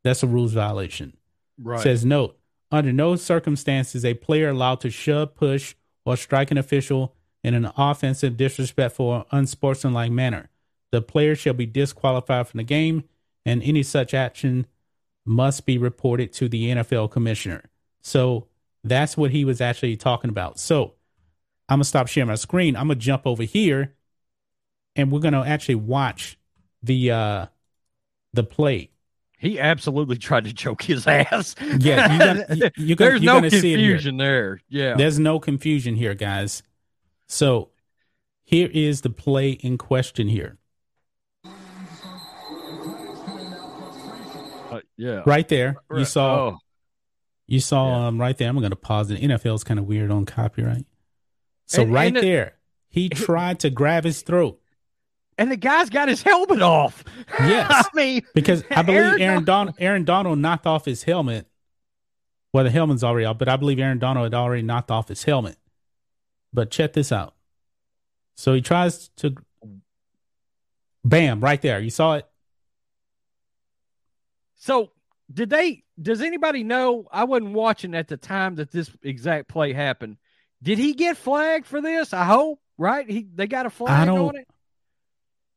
[SPEAKER 1] That's a rules violation. Right. Says note, under no circumstances a player allowed to shove, push, or strike an official in an offensive, disrespectful, or unsportsmanlike manner the player shall be disqualified from the game, and any such action must be reported to the NFL commissioner. So that's what he was actually talking about. So I'm gonna stop sharing my screen. I'm gonna jump over here, and we're gonna actually watch the uh the play.
[SPEAKER 2] He absolutely tried to choke his ass.
[SPEAKER 1] Yeah, you're gonna, you're gonna,
[SPEAKER 2] there's
[SPEAKER 1] you're
[SPEAKER 2] no confusion there. Yeah,
[SPEAKER 1] there's no confusion here, guys. So here is the play in question here.
[SPEAKER 2] Yeah.
[SPEAKER 1] Right there. You saw oh. you saw yeah. um right there. I'm gonna pause it. NFL is kind of weird on copyright. So and, right and there, he tried to grab his throat.
[SPEAKER 2] And the guy's got his helmet off.
[SPEAKER 1] Yes.
[SPEAKER 2] I mean
[SPEAKER 1] because I believe Aaron, Aaron Donald Aaron Donald knocked off his helmet. Well, the helmet's already off, but I believe Aaron Donald had already knocked off his helmet. But check this out. So he tries to bam, right there. You saw it?
[SPEAKER 2] So did they? Does anybody know? I wasn't watching at the time that this exact play happened. Did he get flagged for this? I hope. Right? He they got a flag on it.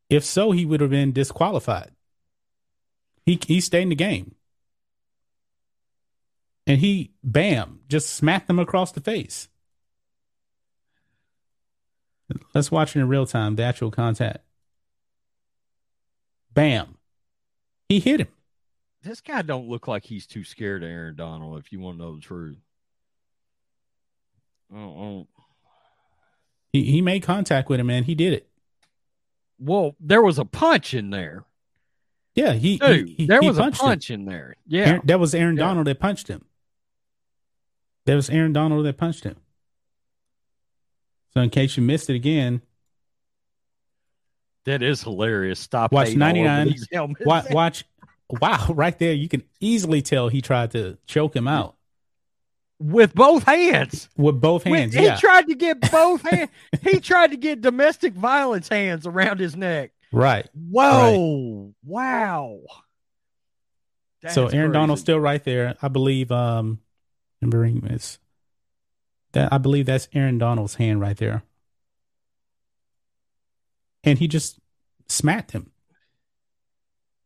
[SPEAKER 1] If so, he would have been disqualified. He he stayed in the game. And he bam, just smacked them across the face. Let's watch it in real time, the actual contact. Bam. He hit him
[SPEAKER 2] this guy don't look like he's too scared of Aaron Donald. If you want to know the truth, oh,
[SPEAKER 1] he he made contact with him, man. He did it.
[SPEAKER 2] Well, there was a punch in there.
[SPEAKER 1] Yeah, he,
[SPEAKER 2] Dude,
[SPEAKER 1] he, he
[SPEAKER 2] there was
[SPEAKER 1] a
[SPEAKER 2] punch
[SPEAKER 1] him.
[SPEAKER 2] in there. Yeah,
[SPEAKER 1] Aaron, that was Aaron yeah. Donald that punched him. That was Aaron Donald that punched him. So, in case you missed it again,
[SPEAKER 2] that is hilarious. Stop.
[SPEAKER 1] Watch ninety nine. Watch, watch wow, right there, you can easily tell he tried to choke him out
[SPEAKER 2] with both hands.
[SPEAKER 1] With both hands,
[SPEAKER 2] with,
[SPEAKER 1] yeah.
[SPEAKER 2] He tried to get both hands. he tried to get domestic violence hands around his neck.
[SPEAKER 1] Right.
[SPEAKER 2] Whoa! Wow.
[SPEAKER 1] so
[SPEAKER 2] That's
[SPEAKER 1] Aaron Donald's still right there. I believe um remembering is that I believe that's Aaron Donald's hand right there. And he just smacked him.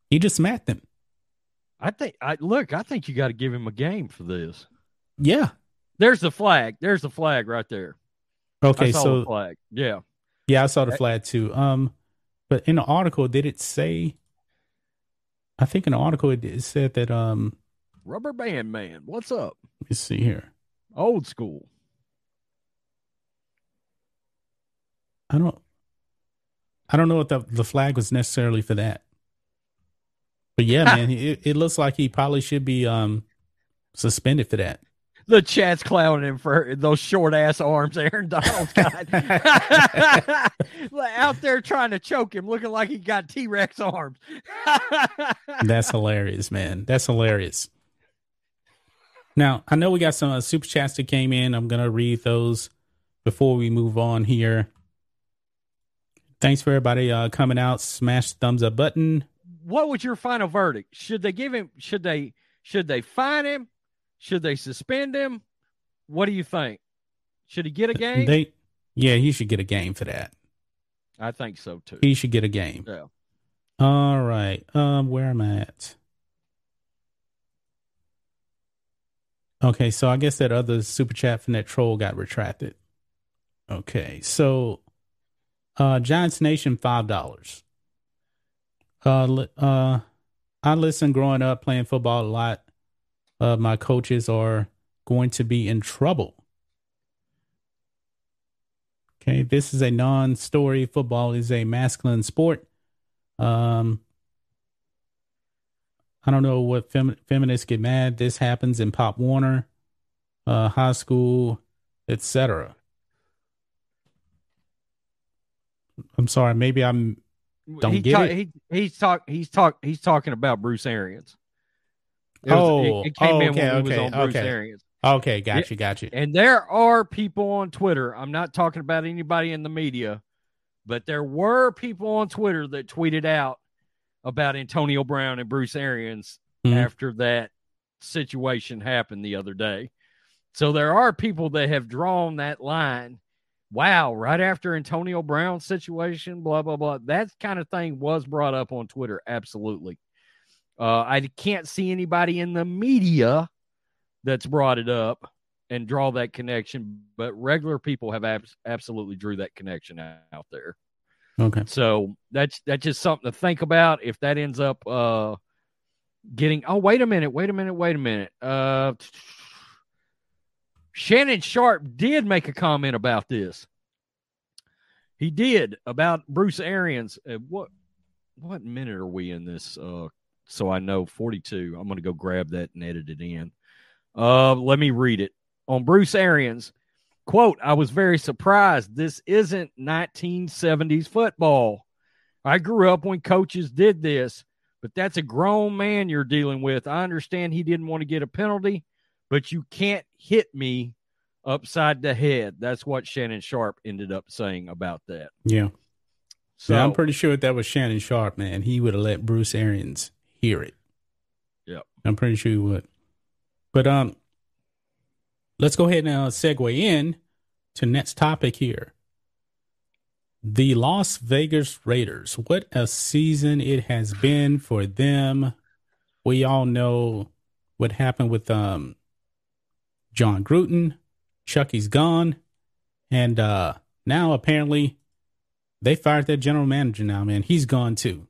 [SPEAKER 1] He just smacked him.
[SPEAKER 2] I think. I look. I think you got to give him a game for this.
[SPEAKER 1] Yeah.
[SPEAKER 2] There's the flag. There's the flag right there.
[SPEAKER 1] Okay, so
[SPEAKER 2] the flag. Yeah.
[SPEAKER 1] Yeah, I saw the flag too. Um, but in the article, did it say? I think in the article it, it said that. Um,
[SPEAKER 2] Rubber band man. What's up?
[SPEAKER 1] let me see here.
[SPEAKER 2] Old school.
[SPEAKER 1] I don't. I don't know if the the flag was necessarily for that. But yeah, man, it, it looks like he probably should be um suspended for that.
[SPEAKER 2] The chat's clowning him for those short ass arms Aaron Donald's got. Out there trying to choke him, looking like he got T Rex arms.
[SPEAKER 1] That's hilarious, man. That's hilarious. Now, I know we got some uh, super chats that came in. I'm going to read those before we move on here. Thanks for everybody uh, coming out. Smash the thumbs up button.
[SPEAKER 2] What was your final verdict? Should they give him? Should they? Should they fine him? Should they suspend him? What do you think? Should he get a game?
[SPEAKER 1] They, yeah, he should get a game for that.
[SPEAKER 2] I think so too.
[SPEAKER 1] He should get a game.
[SPEAKER 2] Yeah.
[SPEAKER 1] All right. Um, where am I at? Okay, so I guess that other super chat from that troll got retracted. Okay, so uh Giants Nation five dollars. Uh, uh, I listened growing up playing football a lot. Uh, my coaches are going to be in trouble. Okay, this is a non-story. Football is a masculine sport. Um, I don't know what fem- feminists get mad. This happens in Pop Warner, uh, high school, etc. I'm sorry. Maybe I'm. Don't
[SPEAKER 2] he
[SPEAKER 1] get
[SPEAKER 2] ta-
[SPEAKER 1] it?
[SPEAKER 2] He he's talk he's talk he's talking about Bruce Arians. It was-
[SPEAKER 1] Oh,
[SPEAKER 2] it, it came
[SPEAKER 1] oh,
[SPEAKER 2] in
[SPEAKER 1] okay,
[SPEAKER 2] when he
[SPEAKER 1] okay,
[SPEAKER 2] was on Bruce
[SPEAKER 1] okay.
[SPEAKER 2] Arians.
[SPEAKER 1] Okay, got you, got you.
[SPEAKER 2] And there are people on Twitter. I'm not talking about anybody in the media, but there were people on Twitter that tweeted out about Antonio Brown and Bruce Arians
[SPEAKER 1] Mhm.
[SPEAKER 2] after that situation happened the other day. So there are people that have drawn that line. Wow, right after Antonio Brown situation, blah blah blah. That kind of thing was brought up on Twitter. Absolutely. Uh, I can't see anybody in the media that's brought it up and draw that connection, but regular people have abs- absolutely drew that connection out there.
[SPEAKER 1] Okay.
[SPEAKER 2] So that's that's just something to think about. If that ends up uh getting oh wait a minute, wait a minute, wait a minute. Uh Shannon Sharpe did make a comment about this. He did about Bruce Arians. Uh, what what minute are we in this? Uh so I know 42. I'm gonna go grab that and edit it in. Uh let me read it. On Bruce Arians, quote, I was very surprised. This isn't 1970s football. I grew up when coaches did this, but that's a grown man you're dealing with. I understand he didn't want to get a penalty, but you can't hit me upside the head. That's what Shannon Sharpe ended up saying about that.
[SPEAKER 1] Yeah.
[SPEAKER 2] So
[SPEAKER 1] yeah, I'm pretty sure that was Shannon Sharpe, man, he would have let Bruce Arians hear it.
[SPEAKER 2] Yep.
[SPEAKER 1] I'm pretty sure he would. But um, let's go ahead and uh, segue in to next topic here. The Las Vegas Raiders. What a season it has been for them. We all know what happened with um Jon Gruden. Chucky's gone. And uh now apparently they fired their general manager now, man. He's gone too.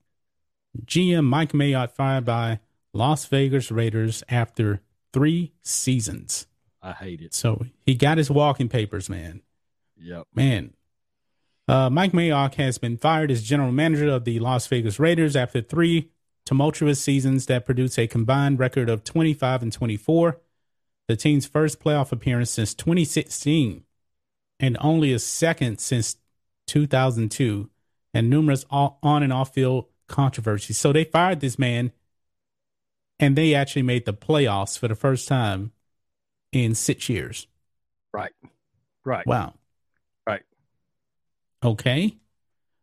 [SPEAKER 1] GM Mike Mayock fired by Las Vegas Raiders after three seasons.
[SPEAKER 2] I hate it.
[SPEAKER 1] So he got his walking papers, man.
[SPEAKER 2] Yep.
[SPEAKER 1] Man. Uh, Mike Mayock has been fired as general manager of the Las Vegas Raiders after three tumultuous seasons that produced a combined record of 25 and 24, the team's first playoff appearance since 2016, and only a second since 2002, and numerous on and off field controversies. So they fired this man, and they actually made the playoffs for the first time in six years.
[SPEAKER 2] Right. Right.
[SPEAKER 1] Wow.
[SPEAKER 2] Right.
[SPEAKER 1] Okay.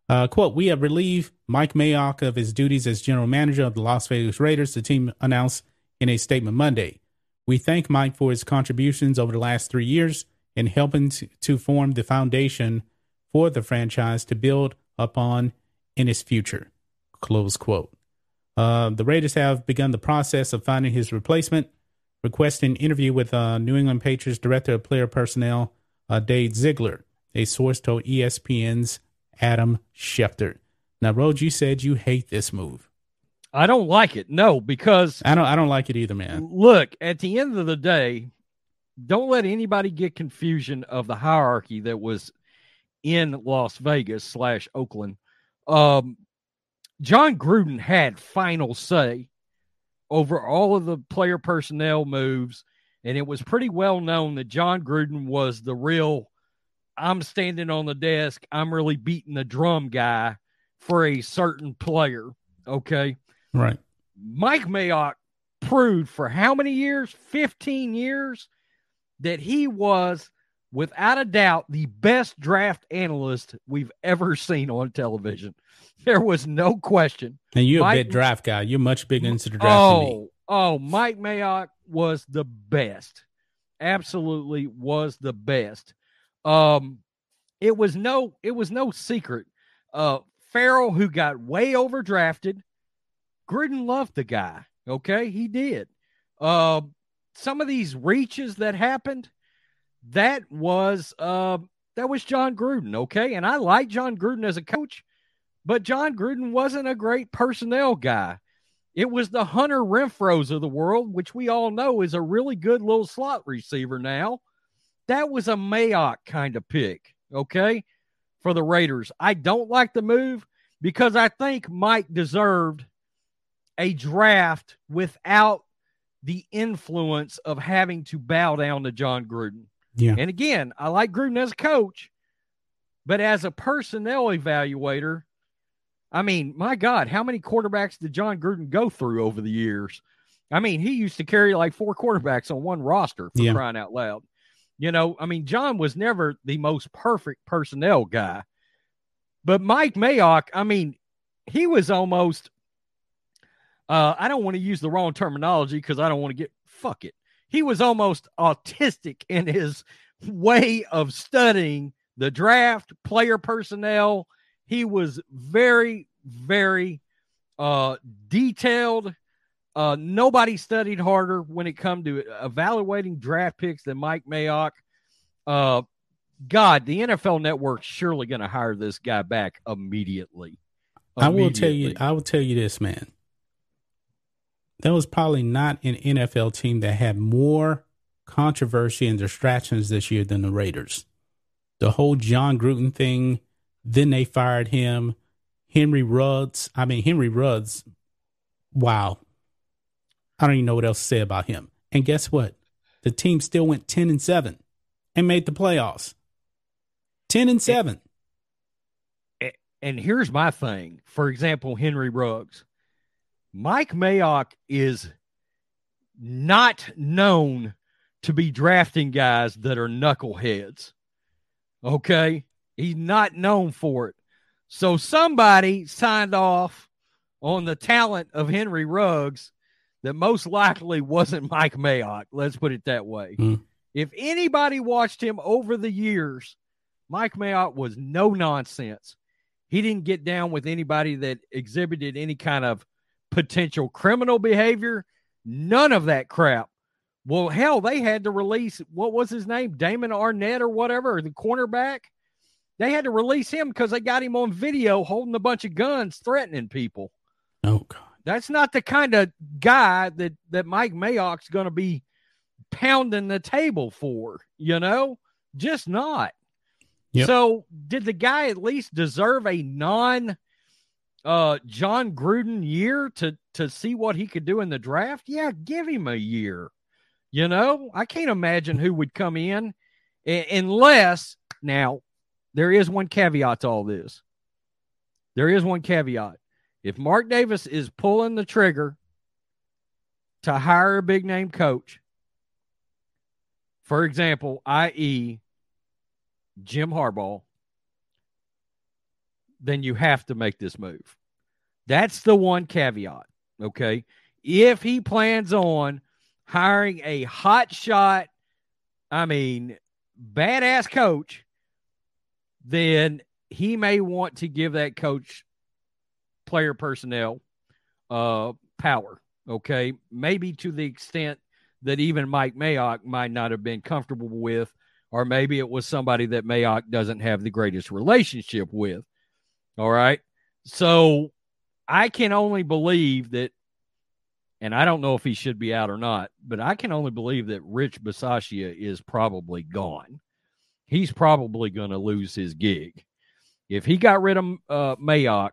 [SPEAKER 1] Uh, quote, we have relieved Mike Mayock of his duties as general manager of the Las Vegas Raiders, the team announced in a statement Monday. We thank Mike for his contributions over the last three years in helping to, form the foundation for the franchise to build upon in its future. Close quote. Uh, the Raiders have begun the process of finding his replacement, requesting an interview with uh, New England Patriots Director of Player Personnel, uh, Dave Ziegler, a source told ESPN's Adam Schefter. Now, Rhodes, you said you hate this move.
[SPEAKER 2] I don't like it. No, because
[SPEAKER 1] I don't. I don't like it either, man.
[SPEAKER 2] Look, at the end of the day, don't let anybody get confusion of the hierarchy that was in Las Vegas slash Oakland. Um, Jon Gruden had final say over all of the player personnel moves, and it was pretty well known that Jon Gruden was the real. I'm standing on the desk. I'm really beating the drum guy for a certain player. Okay.
[SPEAKER 1] Right.
[SPEAKER 2] Mike Mayock proved for how many years? 15 years that he was without a doubt the best draft analyst we've ever seen on television. There was no question.
[SPEAKER 1] And you're Mike, a big draft guy. You're much bigger into the draft
[SPEAKER 2] oh, Oh, Mike Mayock was the best. Absolutely was the best. Um, it was no, it was no secret. Uh, Ferrell, who got way overdrafted, Gruden loved the guy. Okay, he did. Uh, some of these reaches that happened, that was uh, that was Jon Gruden. Okay, and I like Jon Gruden as a coach, but Jon Gruden wasn't a great personnel guy. It was the Hunter Renfrow's of the world, which we all know is a really good little slot receiver now. That was a Mayock kind of pick, okay, for the Raiders. I don't like the move because I think Mike deserved a draft without the influence of having to bow down to Jon Gruden.
[SPEAKER 1] Yeah.
[SPEAKER 2] And again, I like Gruden as a coach, but as a personnel evaluator, I mean, my God, how many quarterbacks did Jon Gruden go through over the years? I mean, he used to carry like four quarterbacks on one roster for yeah. crying out loud. You know, I mean, Jon was never the most perfect personnel guy. But Mike Mayock, I mean, he was almost uh, I don't want to use the wrong terminology because I don't want to get fuck it. He was almost autistic in his way of studying the draft, player personnel. He was very, very uh, detailed. Uh, nobody studied harder when it come to evaluating draft picks than Mike Mayock. Uh, God, the NFL Network's surely going to hire this guy back immediately.
[SPEAKER 1] immediately. I will tell you. I will tell you this, man there was probably not an NFL team that had more controversy and distractions this year than the Raiders. The whole Jon Gruden thing, then they fired him. Henry Ruggs, I mean, Henry Ruggs, wow. I don't even know what else to say about him. And guess what? The team still went 10 and 7 and made the playoffs. 10 and 7.
[SPEAKER 2] And here's my thing. For example, Henry Ruggs. Mike Mayock is not known to be drafting guys that are knuckleheads. Okay? He's not known for it. So somebody signed off on the talent of Henry Ruggs that most likely wasn't Mike Mayock. Let's put it that way. Mm. If anybody watched him over the years, Mike Mayock was no nonsense. He didn't get down with anybody that exhibited any kind of potential criminal behavior, none of that crap. Well, hell, they had to release what was his name, Damon Arnette or whatever, the cornerback. They had to release him because they got him on video holding a bunch of guns, threatening people.
[SPEAKER 1] Oh God,
[SPEAKER 2] that's not the kind of guy that that Mike Mayock's going to be pounding the table for. You know, just not. Yep. So, did the guy at least deserve a non uh, Jon Gruden year to to see what he could do in the draft? Yeah, give him a year. You know, I can't imagine who would come in unless now there is one caveat to all this. There is one caveat. If Mark Davis is pulling the trigger to hire a big name coach, for example, i.e., Jim Harbaugh, then you have to make this move. That's the one caveat. Okay. If he plans on hiring a hot shot, I mean, badass coach, then he may want to give that coach player personnel uh power. Okay. Maybe to the extent that even Mike Mayock might not have been comfortable with, or maybe it was somebody that Mayock doesn't have the greatest relationship with. All right. So I can only believe that, and I don't know if he should be out or not, but I can only believe that Rich Bisaccia is probably gone. He's probably going to lose his gig. If he got rid of uh, Mayock,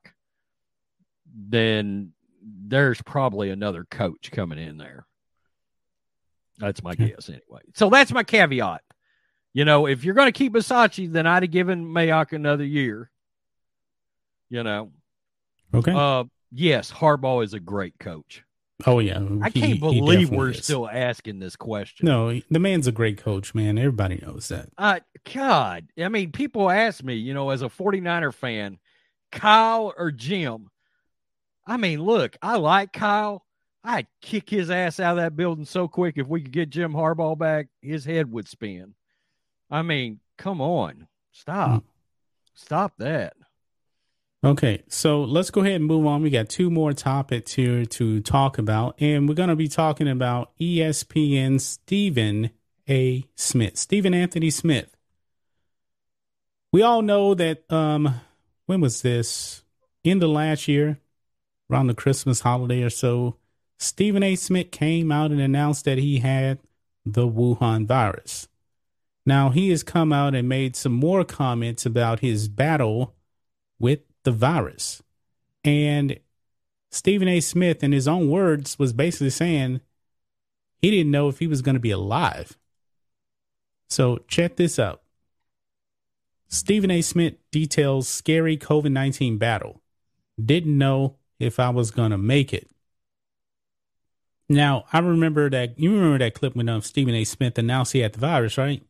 [SPEAKER 2] then there's probably another coach coming in there. That's my guess, anyway. So that's my caveat. You know, if you're going to keep Bisaccia, then I'd have given Mayock another year. You know.
[SPEAKER 1] Okay.
[SPEAKER 2] Uh, yes, Harbaugh is a great coach.
[SPEAKER 1] oh yeah.
[SPEAKER 2] I
[SPEAKER 1] He-
[SPEAKER 2] can't believe we're
[SPEAKER 1] is.
[SPEAKER 2] still asking this question.
[SPEAKER 1] No, the man's a great coach, man. Everybody knows that.
[SPEAKER 2] Uh, God, I mean, people ask me, you know, as a 49er fan, Kyle or Jim. I mean, look, I like Kyle. I'd kick his ass out of that building so quick if we could get Jim Harbaugh back, his head would spin. I mean, come on. Stop. Stop that.
[SPEAKER 1] Okay, so let's go ahead and move on. We got two more topics here to talk about, and we're going to be talking about ESPN Stephen A. Smith, Stephen Anthony Smith. We all know that um when was this? In the last year, around the Christmas holiday or so, Stephen A. Smith came out and announced that he had the Wuhan virus. Now, he has come out and made some more comments about his battle with the virus. And Stephen A. Smith, in his own words, was basically saying he didn't know if he was going to be alive. So check this out. Stephen A. Smith details scary COVID 19 battle. Didn't know if I was going to make it. Now, I remember that you remember that clip when um, Stephen A. Smith announced he had the virus, right?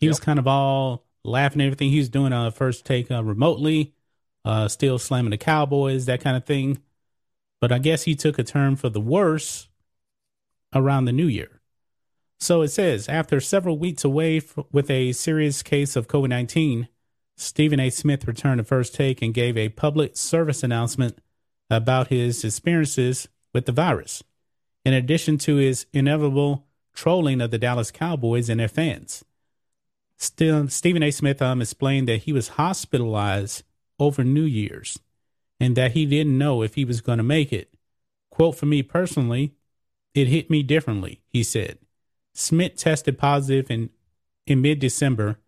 [SPEAKER 1] He was kind of all laughing and everything. He was doing a first take uh, remotely, uh, still slamming the Cowboys, that kind of thing. But I guess he took a turn for the worse around the new year. So it says after several weeks away f- with a serious case of COVID 19, Stephen A. Smith returned to first take and gave a public service announcement about his experiences with the virus, in addition to his inevitable trolling of the Dallas Cowboys and their fans. Still, Stephen A. Smith um, explained that he was hospitalized over New Year's and that he didn't know if he was going to make it. Quote for me personally, it hit me differently, he said. Smith tested positive in, in mid December,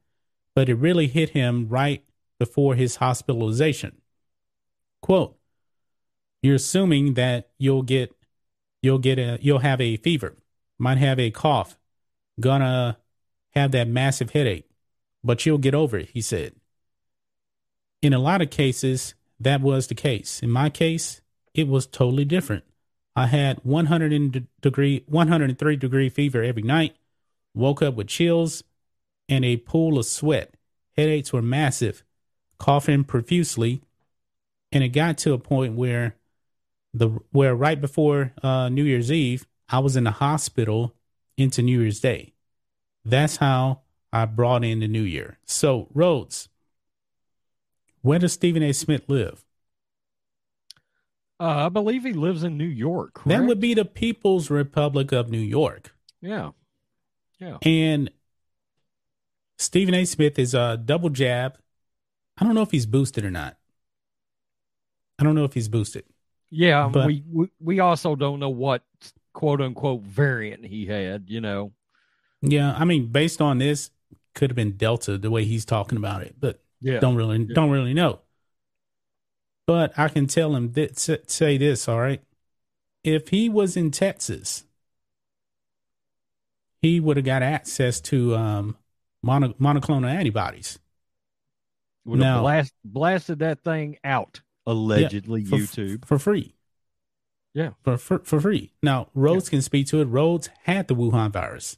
[SPEAKER 1] but it really hit him right before his hospitalization. Quote, you're assuming that you'll get you'll get a you'll have a fever, might have a cough, gonna have that massive headache, but you'll get over it, he said. In a lot of cases, that was the case. In my case, it was totally different. I had 100 in degree 103 degree fever every night, woke up with chills and a pool of sweat. Headaches were massive, coughing profusely, and it got to a point where the where right before uh, New Year's Eve, I was in the hospital into New Year's Day. That's how I brought in the new year. So, Rhodes, where does Stephen A. Smith live?
[SPEAKER 2] Uh, I believe he lives in New York.
[SPEAKER 1] That would be the People's Republic of New York.
[SPEAKER 2] yeah, yeah.
[SPEAKER 1] And Stephen A. Smith is a double jab. I don't know if he's boosted or not. I don't know if he's boosted.
[SPEAKER 2] Yeah,
[SPEAKER 1] But-
[SPEAKER 2] we, we we also don't know what quote unquote variant he had. You know,
[SPEAKER 1] Yeah, I mean, based on this, could have been Delta the way he's talking about it, but
[SPEAKER 2] yeah,
[SPEAKER 1] don't really don't really know. But I can tell him that say this, all right. If he was in Texas, he would have got access to um, mono, monoclonal antibodies.
[SPEAKER 2] would have
[SPEAKER 1] now-
[SPEAKER 2] blast, blasted that thing out allegedly.
[SPEAKER 1] for,
[SPEAKER 2] YouTube.
[SPEAKER 1] for free.
[SPEAKER 2] Yeah.
[SPEAKER 1] for for, for free. Now Rhodes can speak to it. Rhodes had the Wuhan virus.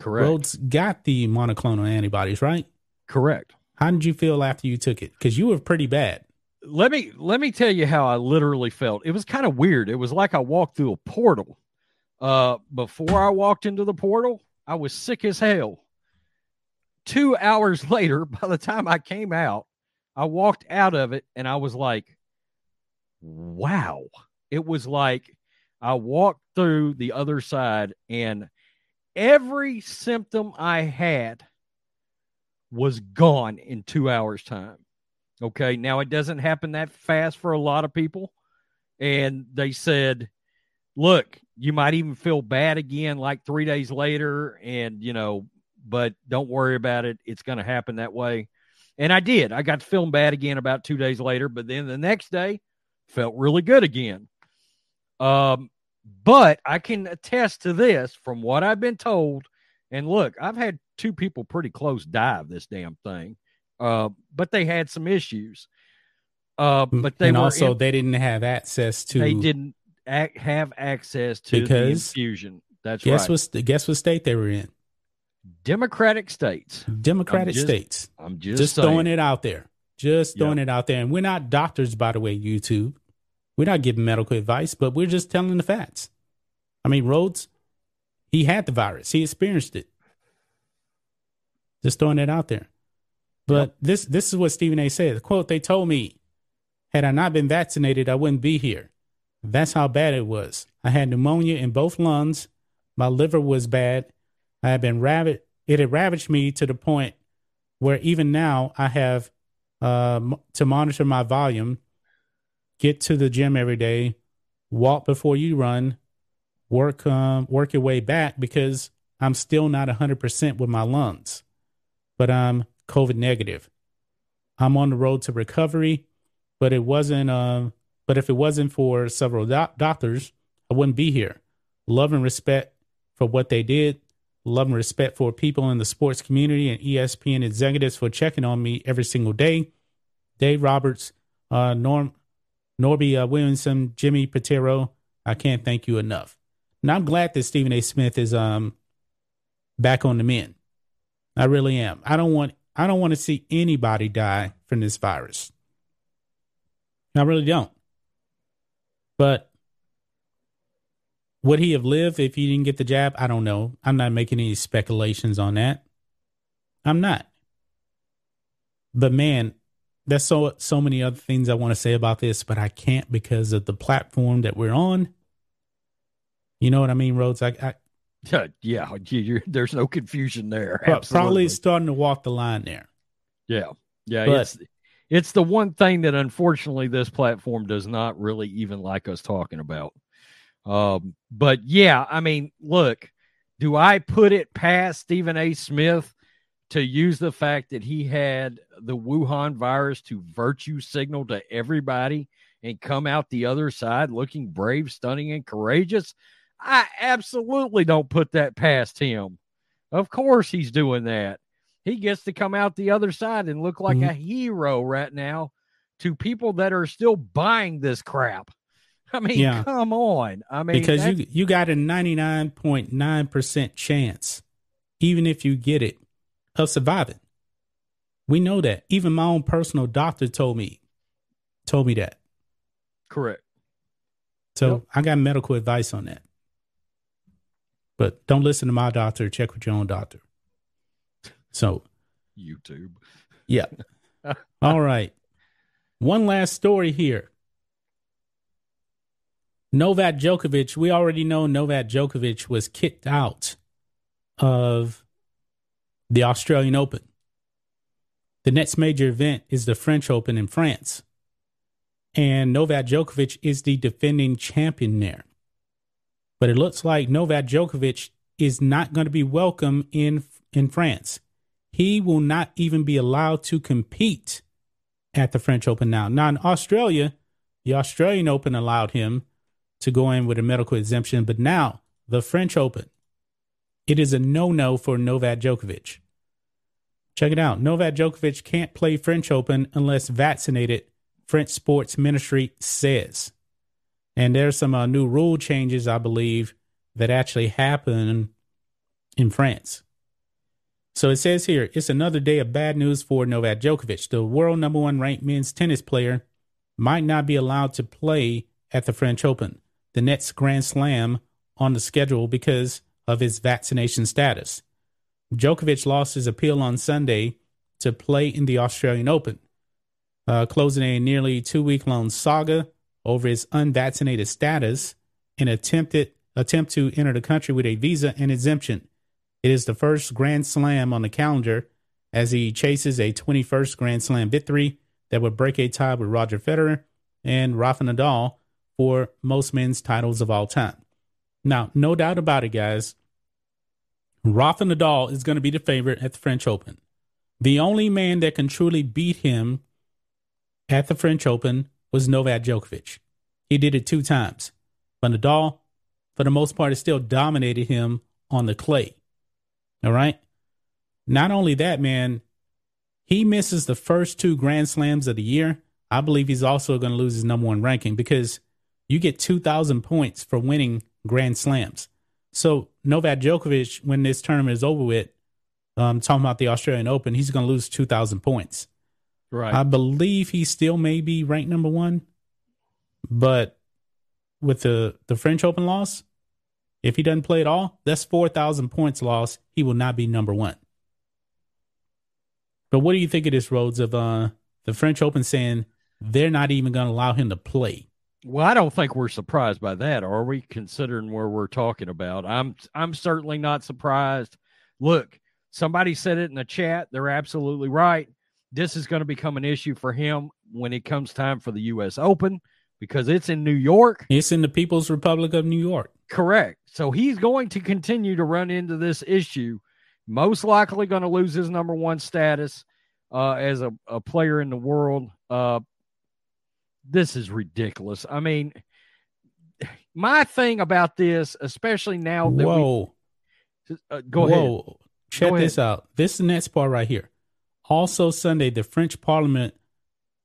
[SPEAKER 2] Correct.
[SPEAKER 1] Rhodes got the monoclonal antibodies, right?
[SPEAKER 2] Correct.
[SPEAKER 1] How did you feel after you took it? Because you were pretty bad.
[SPEAKER 2] let me let me tell you how I literally felt. It was kind of weird. It was like I walked through a portal. Uh, before I walked into the portal, I was sick as hell. Two hours later, by the time I came out, I walked out of it and I was like, wow. It was like I walked through the other side and every symptom I had was gone in two hours' time. Okay. Now, it doesn't happen that fast for a lot of people. And they said, look, you might even feel bad again like three days later. And, you know, but don't worry about it. It's going to happen that way. And I did. I got feeling bad again about two days later. But then the next day, felt really good again. Um, but I can attest to this from what I've been told. And look, I've had two people pretty close dive this damn thing, uh, but they had some issues. Uh, mm, but they
[SPEAKER 1] and also in, they didn't have access to.
[SPEAKER 2] They didn't ac- have access to because the infusion. That's
[SPEAKER 1] guess
[SPEAKER 2] right.
[SPEAKER 1] What, guess what state they were in?
[SPEAKER 2] Democratic states.
[SPEAKER 1] Democratic I'm just,
[SPEAKER 2] states. I'm just,
[SPEAKER 1] just throwing it out there. Just throwing it out there. And we're not doctors, by the way, YouTube. We're not giving medical advice, but we're just telling the facts. I mean, Rhodes, he had the virus, he experienced it. Just throwing it out there. But yep. this this is what Stephen A said. Quote, they told me, had I not been vaccinated, I wouldn't be here. That's how bad it was. I had pneumonia in both lungs. My liver was bad. I had been ravaged. It had ravaged me to the point where even now I have uh, to monitor my volume get to the gym every day, walk before you run, work um, work your way back because I'm still not 100% with my lungs, but I'm COVID negative. I'm on the road to recovery, but it wasn't. Uh, but if it wasn't for several doc- doctors, I wouldn't be here. Love and respect for what they did. Love and respect for people in the sports community and ESPN executives for checking on me every single day. Dave Roberts, uh, Norm Norby uh, Williamson, Jimmy Pitaro. I can't thank you enough. And I'm glad that Stephen A. Smith is um back on the men. I really am. I don't want I don't want to see anybody die from this virus. I really don't. But would he have lived if he didn't get the jab? I don't know. I'm not making any speculations on that. I'm not. But man, there's so so many other things I want to say about this, but I can't because of the platform that we're on. You know what I mean, Rhodes? I, I
[SPEAKER 2] yeah, there's no confusion there.
[SPEAKER 1] Probably starting to walk the line there.
[SPEAKER 2] Yeah, yeah. But, it's it's the one thing that unfortunately this platform does not really even like us talking about. Um, but yeah, I mean, look, do I put it past Stephen A. Smith to use the fact that he had the Wuhan virus to virtue signal to everybody and come out the other side looking brave, stunning, and courageous. I absolutely don't put that past him. Of course, he's doing that. He gets to come out the other side and look like mm-hmm. a hero right now to people that are still buying this crap. I mean, yeah. come on. I mean,
[SPEAKER 1] because you you got a 99.9% chance even if you get it of surviving. We know that. Even my own personal doctor told me told me that.
[SPEAKER 2] Correct.
[SPEAKER 1] So yep. I got medical advice on that. But don't listen to my doctor, check with your own doctor. So
[SPEAKER 2] YouTube.
[SPEAKER 1] Yeah. All right. One last story here. Novak Djokovic, we already know Novak Djokovic was kicked out of the Australian Open. The next major event is the French Open in France. And Novak Djokovic is the defending champion there. But it looks like Novak Djokovic is not going to be welcome in in France. He will not even be allowed to compete at the French Open now. Now in Australia, the Australian Open allowed him to go in with a medical exemption, but now the French Open it is a no no for Novak Djokovic. Check it out. Novak Djokovic can't play French Open unless vaccinated, French Sports Ministry says. And there's some uh, new rule changes, I believe, that actually happen in France. So it says here, it's another day of bad news for Novak Djokovic. The world number one ranked men's tennis player might not be allowed to play at the French Open, the next Grand Slam on the schedule because of his vaccination status. Djokovic lost his appeal on Sunday to play in the Australian Open, uh, closing a nearly two week long saga over his unvaccinated status and attempted attempt to enter the country with a visa and exemption. It is the first Grand Slam on the calendar as he chases a 21st Grand Slam victory that would break a tie with Roger Federer and Rafa Nadal for most men's titles of all time. Now, no doubt about it, guys. Rafa Nadal is going to be the favorite at the French Open. The only man that can truly beat him at the French Open was Novak Djokovic. He did it two times. But Nadal, for the most part, has still dominated him on the clay. All right. Not only that, man, he misses the first two Grand Slams of the year. I believe he's also going to lose his number one ranking because you get 2,000 points for winning Grand Slams. So Novak Djokovic, when this tournament is over with, um, talking about the Australian Open, he's going to lose 2,000 points.
[SPEAKER 2] Right.
[SPEAKER 1] I believe he still may be ranked number one, but with the the French Open loss, if he doesn't play at all, that's four thousand points lost. He will not be number one. But what do you think of this, Rhodes, of uh, the French Open saying they're not even going to allow him to play?
[SPEAKER 2] Well, I don't think we're surprised by that, are we? Considering where we're talking about, I'm I'm certainly not surprised. Look, somebody said it in the chat. They're absolutely right. This is going to become an issue for him when it comes time for the U.S. Open because it's in New York.
[SPEAKER 1] It's in the People's Republic of New York.
[SPEAKER 2] Correct. So he's going to continue to run into this issue. Most likely going to lose his number one status uh, as a, a player in the world. Uh, this is ridiculous. I mean, my thing about this, especially now that
[SPEAKER 1] Whoa.
[SPEAKER 2] we uh, go
[SPEAKER 1] Whoa.
[SPEAKER 2] ahead.
[SPEAKER 1] Check
[SPEAKER 2] Go
[SPEAKER 1] this out. This is the next part right here. Also, Sunday, the French Parliament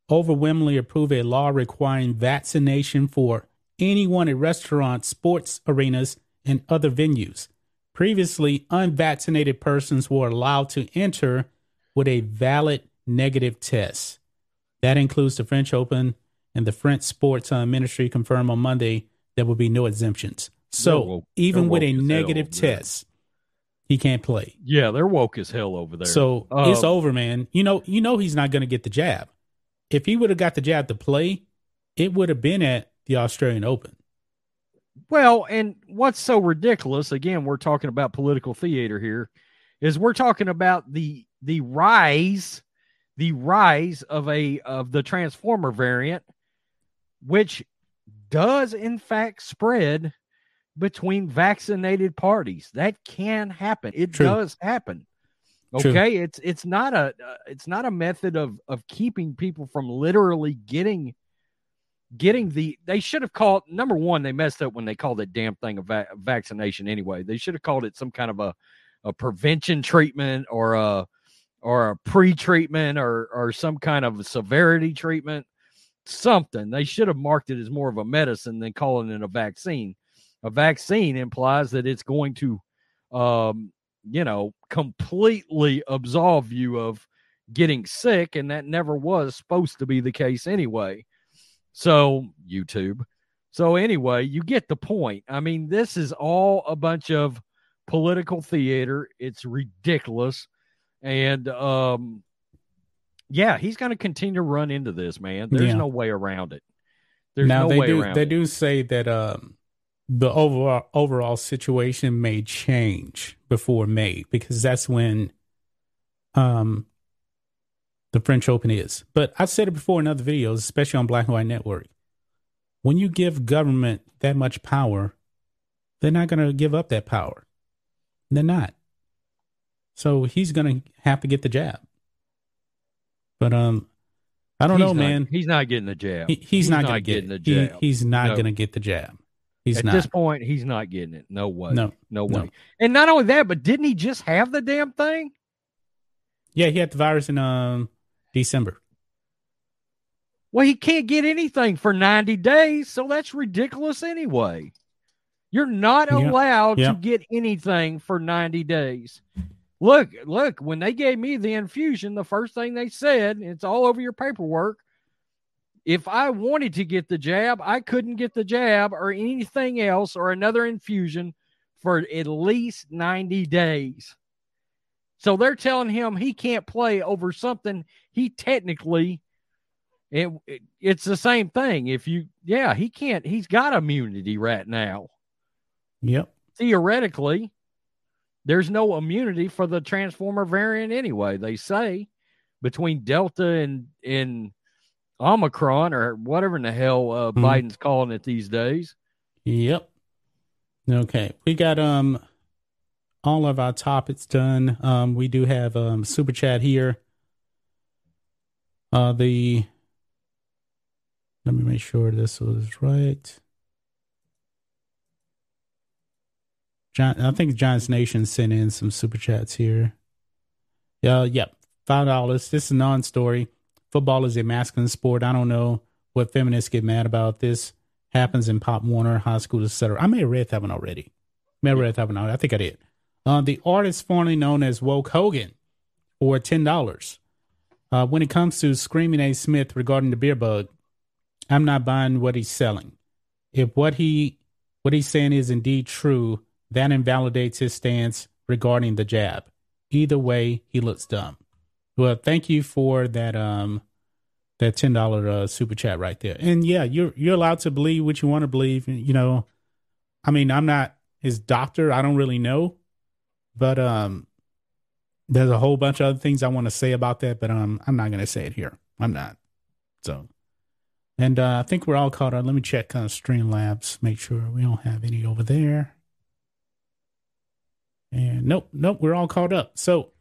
[SPEAKER 1] overwhelmingly approved a law requiring vaccination for anyone at restaurants, sports arenas, and other venues. Previously, unvaccinated persons were allowed to enter with a valid negative test. That includes the French Open, and the French Sports uh, Ministry confirmed on Monday there will be no exemptions. So, even with a
[SPEAKER 2] woke as hell
[SPEAKER 1] negative test, he can't play.
[SPEAKER 2] Yeah, they're woke as hell over there.
[SPEAKER 1] So
[SPEAKER 2] Uh,
[SPEAKER 1] it's over, man. You know, you know he's not going to get the jab. If he would have got the jab to play, it would have been at the Australian Open.
[SPEAKER 2] Well, and what's so ridiculous, again, we're talking about political theater here, is we're talking about the the rise, the rise of a of the transformer variant, which does in fact spread between vaccinated parties. That can happen. It
[SPEAKER 1] True.
[SPEAKER 2] does happen.
[SPEAKER 1] True.
[SPEAKER 2] Okay, it's it's not a uh, it's not a method of of keeping people from literally getting getting the they should have called number one they messed up when they called it damn thing a va- vaccination anyway they should have called it some kind of a a prevention treatment or a or a pre-treatment or or some kind of severity treatment something they should have marked it as more of a medicine than calling it a vaccine a vaccine implies that it's going to um you know completely absolve you of getting sick and that never was supposed to be the case anyway so, YouTube. So, anyway, you get the point. I mean, this is all a bunch of political theater. It's ridiculous. And, um, yeah, he's going to continue to run into this, man. There's
[SPEAKER 1] Yeah.
[SPEAKER 2] no way around it. There's
[SPEAKER 1] now
[SPEAKER 2] no
[SPEAKER 1] they
[SPEAKER 2] way
[SPEAKER 1] do
[SPEAKER 2] around
[SPEAKER 1] they
[SPEAKER 2] it.
[SPEAKER 1] do say that um, the overall overall situation may change before May because that's when um the French Open is. But I've said it before in other videos, especially on Black and White Network. When you give government that much power, they're not going to give up that power. They're not. So he's going to have to get the jab. But um, I don't
[SPEAKER 2] He's
[SPEAKER 1] know,
[SPEAKER 2] not-
[SPEAKER 1] man.
[SPEAKER 2] He's not getting the jab.
[SPEAKER 1] He, he's, not, going to
[SPEAKER 2] getting
[SPEAKER 1] get
[SPEAKER 2] the
[SPEAKER 1] it. He-
[SPEAKER 2] jab.
[SPEAKER 1] he's not
[SPEAKER 2] No.
[SPEAKER 1] going to get the jab. He's
[SPEAKER 2] At
[SPEAKER 1] not.
[SPEAKER 2] this point, he's not getting it. No way.
[SPEAKER 1] No,
[SPEAKER 2] no
[SPEAKER 1] no.
[SPEAKER 2] way. And not only that, but didn't he just have the damn thing?
[SPEAKER 1] Yeah, he had the virus in um December.
[SPEAKER 2] Well, he can't get anything for 90 days, so that's ridiculous anyway. You're not
[SPEAKER 1] Yeah,
[SPEAKER 2] allowed
[SPEAKER 1] yeah.
[SPEAKER 2] to get anything for 90 days. Look, look, when they gave me the infusion, the first thing they said, it's all over your paperwork. If I wanted to get the jab, I couldn't get the jab or anything else or another infusion for at least 90 days. So they're telling him he can't play over something he technically it, it, it's the same thing. If you yeah, he can't he's got immunity right now.
[SPEAKER 1] Yep.
[SPEAKER 2] Theoretically, there's no immunity for the transformer variant anyway, they say between Delta and and Omicron or whatever in the hell uh, mm-hmm. Biden's calling it these days.
[SPEAKER 1] Yep. Okay, we got um all of our topics done. Um, we do have um super chat here. Uh, the let me make sure this was right. John, I think John's Nation sent in some super chats here. Yeah, yep, five dollars. This is a non-story football is a masculine sport. I don't know what feminists get mad about. This happens in Pop Warner, high school, etc. I may have read that one already. May have read that one already. I think I did. Uh, the artist formerly known as Woke Hogan for ten dollars. Uh, when it comes to screaming A. Smith regarding the beer bug, I'm not buying what he's selling. If what he what he's saying is indeed true, that invalidates his stance regarding the jab. Either way, he looks dumb. Well, thank you for that um that ten dollar uh, super chat right there. And yeah, you're you're allowed to believe what you want to believe. You know, I mean, I'm not his doctor. I don't really know, but um, there's a whole bunch of other things I want to say about that, but um, I'm not gonna say it here. I'm not. So, and uh, I think we're all caught up. Let me check uh, Streamlabs, make sure we don't have any over there. And nope, nope, we're all caught up. So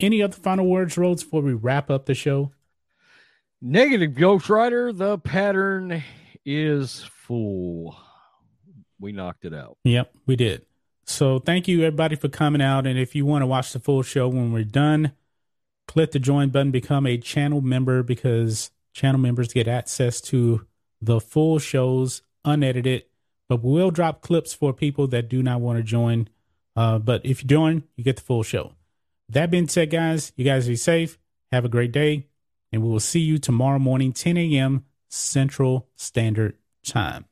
[SPEAKER 1] any other final words, Rhodes, before we wrap up the show?
[SPEAKER 2] Negative Ghost Rider. The pattern is full. We knocked it out.
[SPEAKER 1] Yep, we did. So thank you everybody for coming out. And if you want to watch the full show when we're done, click the join button, become a channel member because channel members get access to the full shows unedited. But we'll drop clips for people that do not want to join. Uh, but if you join, you get the full show. That being said, guys, you guys be safe. Have a great day. And we will see you tomorrow morning, 10 a.m. Central Standard Time.